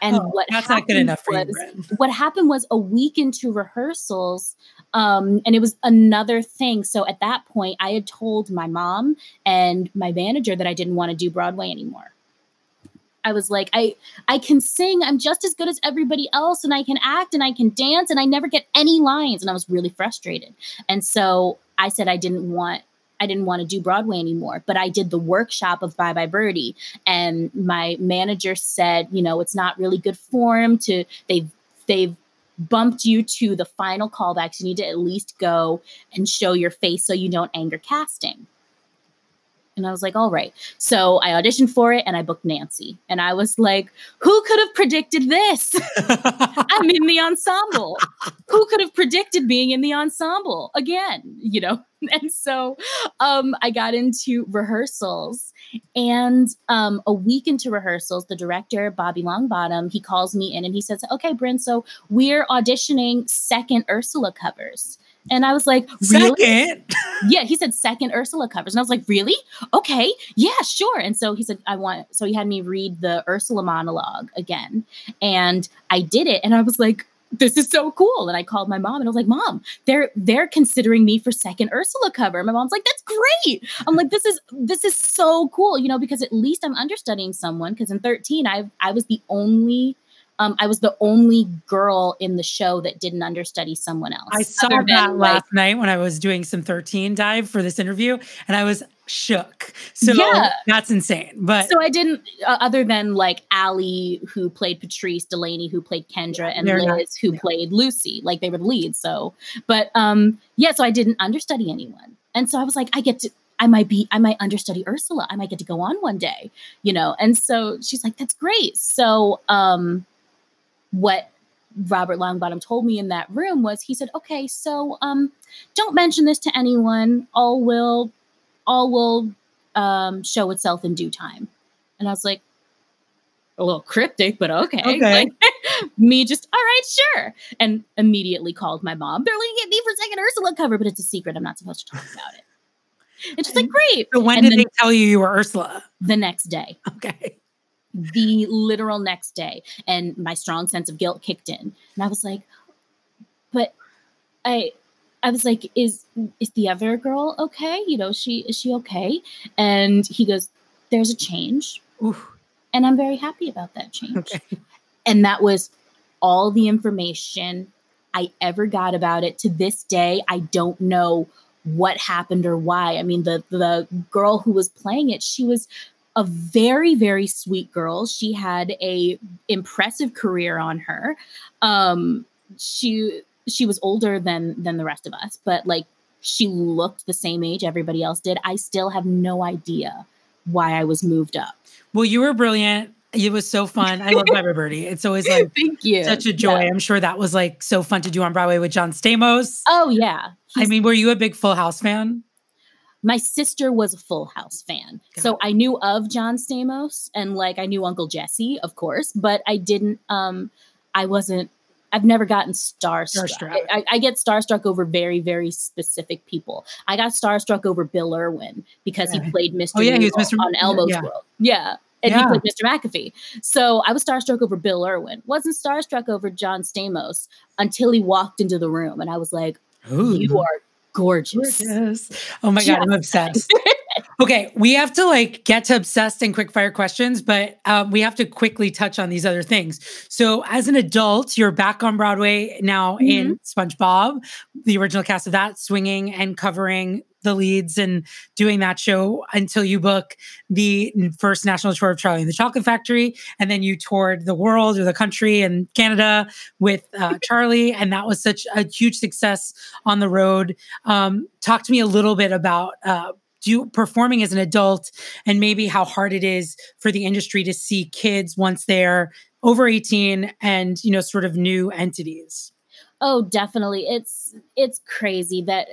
And Oh, what that's not good happened enough for you, was- Bryn. What happened was a week into rehearsals, um, and it was another thing. So at that point, I had told my mom and my manager that I didn't want to do Broadway anymore. I was like, I I can sing. I'm just as good as everybody else, and I can act and I can dance, and I never get any lines. And I was really frustrated. And so I said I didn't want I didn't want to do Broadway anymore. But I did the workshop of Bye Bye Birdie, and my manager said, you know, it's not really good form to they've they've bumped you to the final callbacks. You need to at least go and show your face so you don't anger casting. And I was like, all right. So I auditioned for it and I booked Nancy. And I was like, who could have predicted this? I'm in the ensemble. Who could have predicted being in the ensemble again? You know? And so um, I got into rehearsals. And um, a week into rehearsals, the director, Bobby Longbottom, he calls me in and he says, okay, Bryn, so we're auditioning second Ursula covers. And I was like, really? Second. yeah, he said second Ursula covers. And I was like, really? Okay, yeah, sure. And so he said, I want, so he had me read the Ursula monologue again. And I did it. And I was like, this is so cool. And I called my mom and I was like, Mom, they're they're considering me for second Ursula cover. My mom's like, that's great. I'm like, this is this is so cool, you know, because at least I'm understudying someone. Because in 13, I I was the only um, I was the only girl in the show that didn't understudy someone else. I saw that than, last like- night when I was doing some 13 dive for this interview, and I was shook. So Yeah. that's insane. But so I didn't, uh, other than like Allie, who played Patrice, Delaney, who played Kendra, and Liz, not- who played Lucy. Like they were the leads. So, but um, yeah, so I didn't understudy anyone, and so I was like, I get to. I might be, I might understudy Ursula. I might get to go on one day, you know. And so she's like, "That's great." So, um, what Robert Longbottom told me in that room was, he said, "Okay, so um, don't mention this to anyone. All will, all will um, show itself in due time." And I was like, a little cryptic, but okay. Okay. Like, me just, all right, sure. And immediately called my mom. They're looking at me for second Ursula cover, but it's a secret. I'm not supposed to talk about it. It's she's like, great. so when And did then they tell you you were Ursula? the next day, Okay. The literal next day, and my strong sense of guilt kicked in. And I was like, but I I was like, is is the other girl okay? You know, she is she okay? And he goes, There's a change. Ooh, And I'm very happy about that change. okay. And that was all the information I ever got about it. To this day, I don't know what happened or why. I mean, the the girl who was playing it, she was a very very sweet girl. She had a impressive career on her. Um, she she was older than than the rest of us, but like she looked the same age everybody else did. I still have no idea why I was moved up. Well, you were brilliant. It was so fun. I love Bye Bye Birdie. It's always like Thank you. such a joy. Yeah. I'm sure that was like so fun to do on Broadway with John Stamos. Oh yeah. I mean, were you a big Full House fan? My sister was a Full House fan. Got So I knew of John Stamos and like I knew Uncle Jesse, of course, but I didn't um I wasn't I've never gotten starstruck. Starstruck. I, I get starstruck over very, very specific people. I got starstruck over Bill Irwin because Okay. he played Mr. Oh, yeah, he was Mr. on Elmo's yeah. World. Yeah. And he played Mr. McAfee. So I was starstruck over Bill Irwin. Wasn't starstruck over John Stamos until he walked into the room and I was like, Ooh. You are gorgeous. Gorgeous. Oh my God, I'm obsessed. okay, we have to like get to obsessed and quick fire questions, but um, we have to quickly touch on these other things. So, as an adult, you're back on Broadway now in SpongeBob, the original cast of that, swinging and covering the leads and doing that show until you book the first national tour of Charlie and the Chocolate Factory. And then you toured the world or the country and Canada with uh, Charlie. And that was such a huge success on the road. Um, talk to me a little bit about uh, do performing as an adult and maybe how hard it is for the industry to see kids once they're over 18 and you know sort of new entities Oh, definitely. It's it's crazy that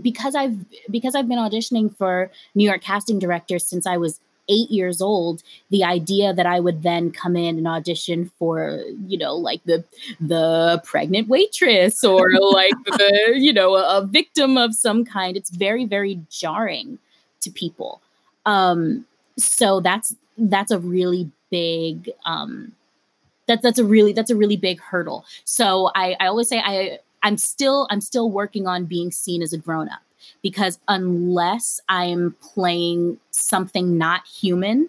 because I've because I've been auditioning for New York casting directors since I was eight years old, the idea that I would then come in and audition for, you know, like the the pregnant waitress or like the, you know, a, a victim of some kind, it's very, very jarring to people. Um, so that's that's a really big um that's that's a really that's a really big hurdle. So I, I always say I I'm still I'm still working on being seen as a grown up because unless I'm playing something not human,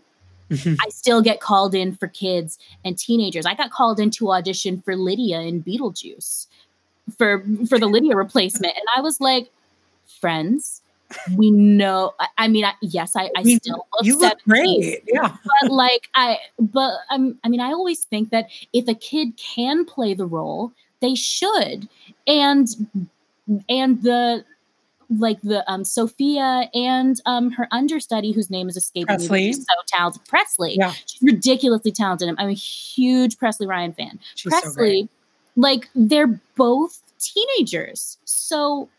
I still get called in for kids and teenagers. I got called in to audition for Lydia in Beetlejuice for for the Lydia replacement, and I was like, friends. We know. I, I mean, I, yes, I, I I mean, still look you look great yeah but like I but um I mean I always think that if a kid can play the role, they should. And and the like the um Sophia and um her understudy whose name is escaping me. Presley. she's so talented. Presley. Yeah. She's ridiculously talented. I'm a huge Presley Ryan fan. She's so Presley, like they're both teenagers. So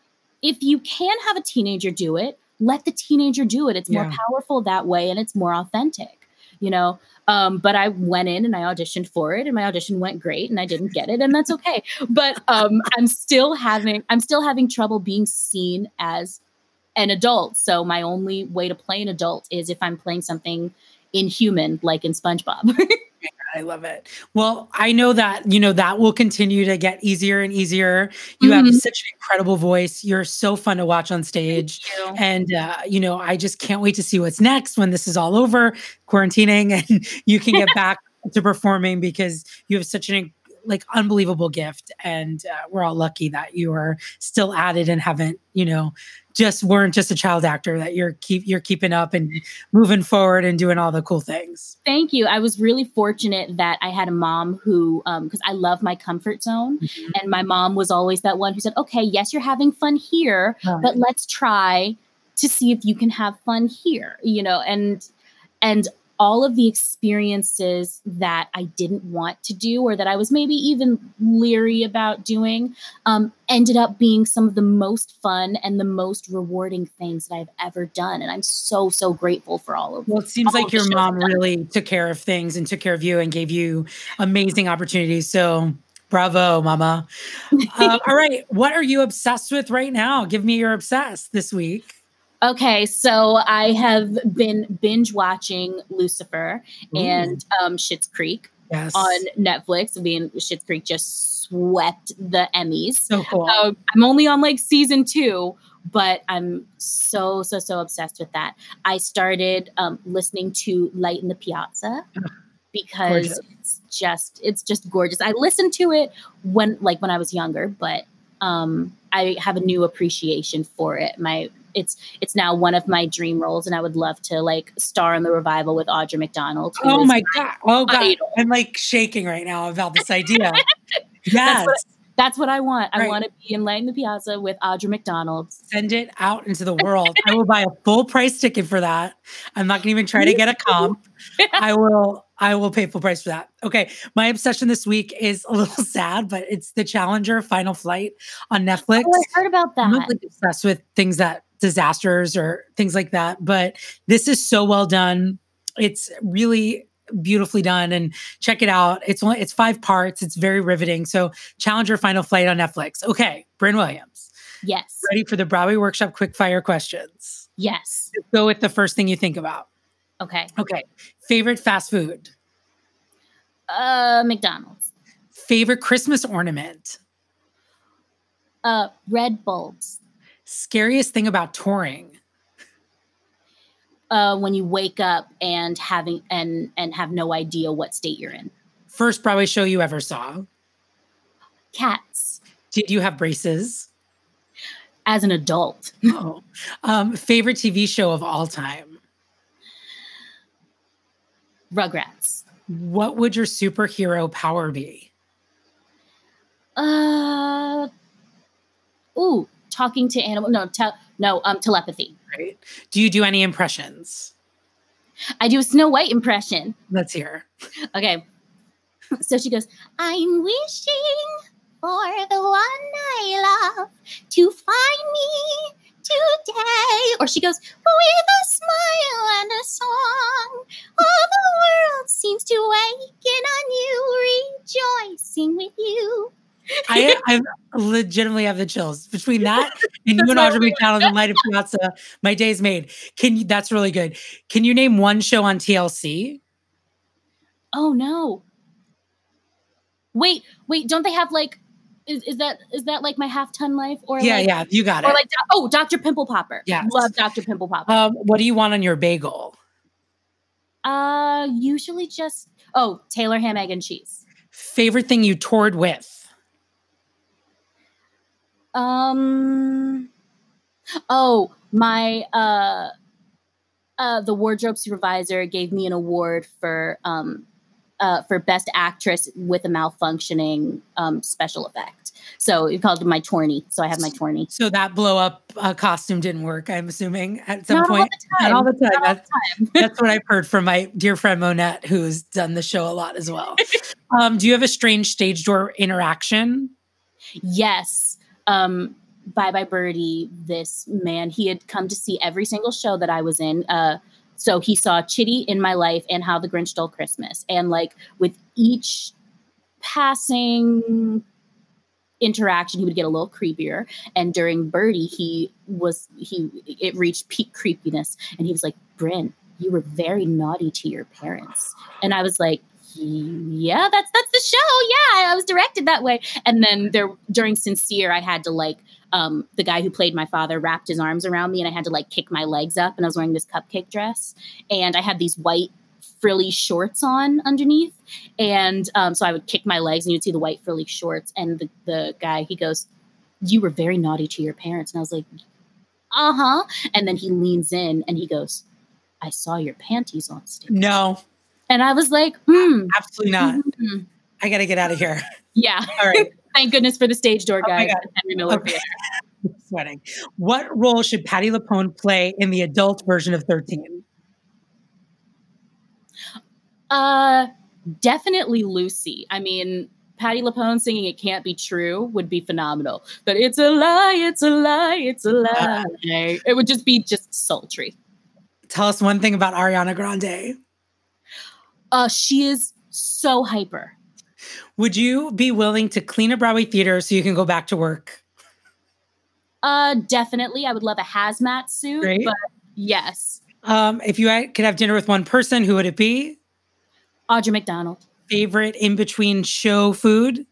if you can have a teenager do it, let the teenager do it. It's more Yeah. powerful that way and it's more authentic, you know? Um, but I went in and I auditioned for it and my audition went great and I didn't get it and that's okay. But um, I'm still having I'm still having trouble being seen as an adult. So my only way to play an adult is if I'm playing something inhuman like in SpongeBob. I love it. Well, I know that, you know, that will continue to get easier and easier. You have Mhm. such an incredible voice. You're so fun to watch on stage. And, uh, you know, I just can't wait to see what's next when this is all over, quarantining, and you can get back to performing because you have such an like unbelievable gift. And uh, we're all lucky that you are still at it and haven't, you know, just weren't just a child actor that you're keep you're keeping up and moving forward and doing all the cool things. Thank you. I was really fortunate that I had a mom who, um, because I love my comfort zone, mm-hmm. and my mom was always that one who said, "Okay, yes, you're having fun here, but let's try to see if you can have fun here." You know, and and all of the experiences that I didn't want to do or that I was maybe even leery about doing um, ended up being some of the most fun and the most rewarding things that I've ever done, and I'm so so grateful for all of. Well, it seems like your mom really took care of things and took care of you and gave you amazing opportunities. So, bravo, mama. Um, all right. What are you obsessed with right now? Give me your obsessed this week. Okay, so I have been binge watching Lucifer Ooh. and um, Schitt's Creek Yes. on Netflix. I mean, Schitt's Creek just swept the Emmys. so cool. Um, I'm only on like season two, but I'm so so so obsessed with that. I started um, listening to Light in the Piazza because Gorgeous. it's just it's just gorgeous. I listened to it when like when I was younger, but um, I have a new appreciation for it. My it's it's now one of my dream roles, and I would love to like star in the revival with Audra McDonald. oh my God. Oh God. idol. I'm like shaking right now about this idea. That's yes. what- That's what I want. I want to be in Light the Piazza with Audra McDonald. Send it out into the world. I will buy a full price ticket for that. I'm not going to even try to get a comp. I will I will pay full price for that. Okay. My obsession this week is a little sad, but it's the Challenger Final Flight on Netflix. Oh, I heard about that. I'm not like obsessed with things that disasters or things like that, but this is so well done. It's really beautifully done and check it out. It's only it's five parts. It's very riveting. So Challenger Final Flight on Netflix. Okay, Bryn Williams. Yes. Ready for the Broadway Workshop quick fire questions. Yes. Just go with the first thing you think about. Okay. Okay. Favorite fast food. Uh, McDonald's. Favorite Christmas ornament. Uh, red bulbs. Scariest thing about touring. Uh, when you wake up and having and and have no idea what state you're in. First Broadway show you ever saw. Cats. Did you have braces? As an adult, Oh. Um, favorite TV show of all time. Rugrats. What would your superhero power be? Uh, ooh, talking to animal. No, te- no. Um, telepathy. Right. Do you do any impressions? I do a Snow White impression. Let's hear. Okay. So she goes, I'm wishing for the one I love to find me today. Or she goes, with a smile and a song, all the world seems to waken on you, rejoicing with you. I, I legitimately have the chills between that and you and Audra McDonald and Light of Piazza. My day's made. Can you? That's really good. Can you name one show on TLC? Oh no. Wait, wait, don't they have like is, is that is that like my half ton life or yeah, like, yeah, you got it. or like oh Dr. Pimple Popper. Yes. Love Dr. Pimple Popper. um, what do you want on your bagel? Uh, usually just oh Taylor ham, egg, and cheese. Favorite thing you toured with? Um, oh my uh, uh, the wardrobe supervisor gave me an award for um uh, for Best Actress with a malfunctioning um, special effect. So it called my tourney. So I have my tourney. So that blow up uh, costume didn't work. I'm assuming at some Not all point. the time. Not all the time. Not all That's, that's what I've heard from my dear friend Monette, who's done the show a lot as well. um, do you have a strange stage door interaction? Yes. Um, Bye Bye Birdie, this man, he had come to see every single show that I was in. Uh, so he saw Chitty in my life and How the Grinch Stole Christmas. And like with each passing interaction, he would get a little creepier. And during Birdie, he was he it reached peak creepiness. And he was like, Bryn, you were very naughty to your parents. And I was like, yeah, that's that's the show. Yeah, I was directed that way. And then there during Sincere, I had to like um, the guy who played my father wrapped his arms around me, and I had to like kick my legs up, and I was wearing this cupcake dress, and I had these white frilly shorts on underneath, and um, so I would kick my legs, and you'd see the white frilly shorts, and the the guy he goes, "You were very naughty to your parents," and I was like, "Uh huh," and then he leans in and he goes, "I saw your panties on stage." No, And I was like, hmm, absolutely not. mhm. I got to get out of here. yeah. All right. Thank goodness for the stage door Oh guys God. Henry Miller Okay. Sweating. What role should Patti LuPone play in the adult version of 13? Uh, definitely Lucy. I mean, Patti LuPone singing "It Can't Be True" would be phenomenal. But it's a lie, it's a lie, it's a lie. It would just be just sultry. Tell us one thing about Ariana Grande. Uh, she is so hyper. Would you be willing to clean a Broadway theater so you can go back to work? Uh, definitely. I would love a hazmat suit, Great. but yes, Um, if you could have dinner with one person, who would it be? Audra McDonald. Favorite in between show food?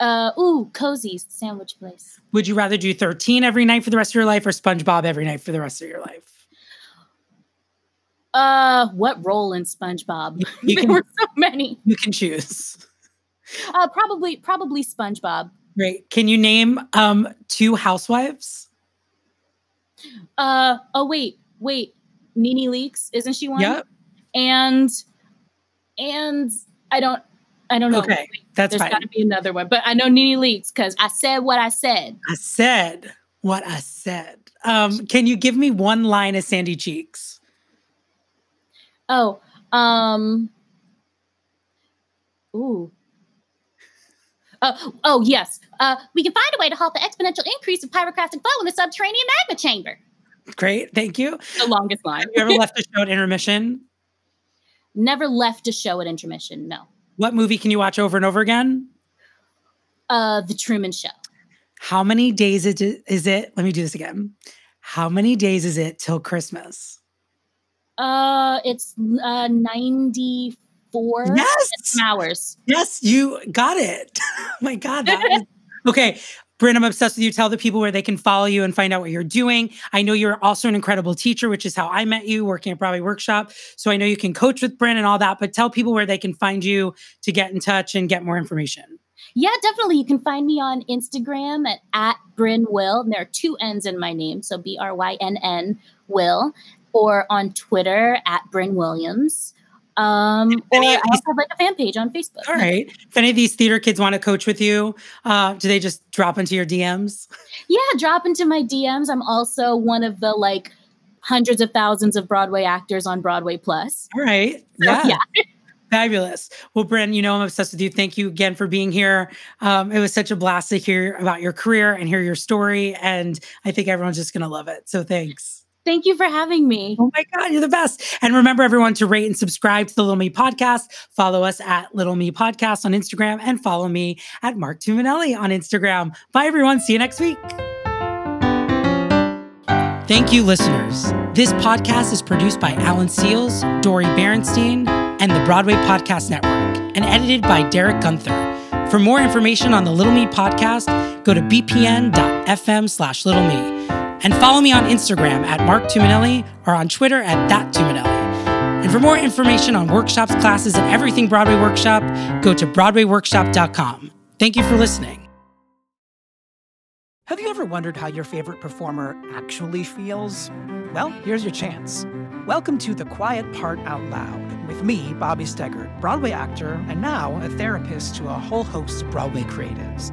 Uh, ooh, cozy sandwich place. Would you rather do 13 every night for the rest of your life or SpongeBob every night for the rest of your life? Uh, what role in SpongeBob? You there can- were so many. You can choose. Uh, probably, probably SpongeBob. Great. Can you name um, two housewives? Uh, oh wait, wait. NeNe Leakes, isn't she one? Yep. And and I don't, I don't know. Okay, that's There's fine. got to be another one, but I know NeNe Leakes because I said what I said. I said what I said. Um, can you give me one line of Sandy Cheeks? Oh, um, ooh. Oh, oh yes. Uh, we can find a way to halt the exponential increase of pyroclastic flow in the subterranean magma chamber. Great, thank you. The longest line. Have you ever left a show at intermission? Never left a show at intermission. No. What movie can you watch over and over again? Uh, The Truman Show. How many days is it? Let me do this again. How many days is it till Christmas? Uh, it's uh 94 Yes. hours. Yes, you got it. oh my God. That is, okay. Brynn, I'm obsessed with you. Tell the people where they can follow you and find out what you're doing. I know you're also an incredible teacher, which is how I met you working at Broadway Workshop. So I know you can coach with Brynn and all that, but tell people where they can find you to get in touch and get more information. Yeah, definitely. You can find me on Instagram at, at Brynn Will. And there are two N's in my name, so B R Y N N Will, or on Twitter at Brynn Williams. Um, or any I these- also have like a fan page on Facebook. All right. If any of these theater kids want to coach with you, uh, do they just drop into your DMs? Yeah, drop into my DMs. I'm also one of the like hundreds of thousands of Broadway actors on Broadway Plus. All right. Yeah. yeah. Fabulous. Well, Brynn, you know I'm obsessed with you. Thank you again for being here. Um, it was such a blast to hear about your career and hear your story. And I think everyone's just going to love it. So thanks. Thank you for having me. Oh my God, you're the best. And remember, everyone, to rate and subscribe to the Little Me Podcast. Follow us at Little Me Podcast on Instagram and follow me at Marc Tumminelli on Instagram. Bye, everyone. See you next week. Thank you, listeners. This podcast is produced by Alan Seales, Dori Berinstein, and the Broadway Podcast Network, and edited by Derek Gunther. For more information on the Little Me podcast, go to bpn.fm slash little me. And follow me on Instagram at Marc Tumminelli or on Twitter at that Tumminelli. And for more information on workshops, classes, and everything Broadway Workshop, go to BroadwayWorkshop.com. Thank you for listening. Have you ever wondered how your favorite performer actually feels? Well, here's your chance. Welcome to The Quiet Part Out Loud with me, Bobby Steggert, Broadway actor and now a therapist to a whole host of Broadway creatives.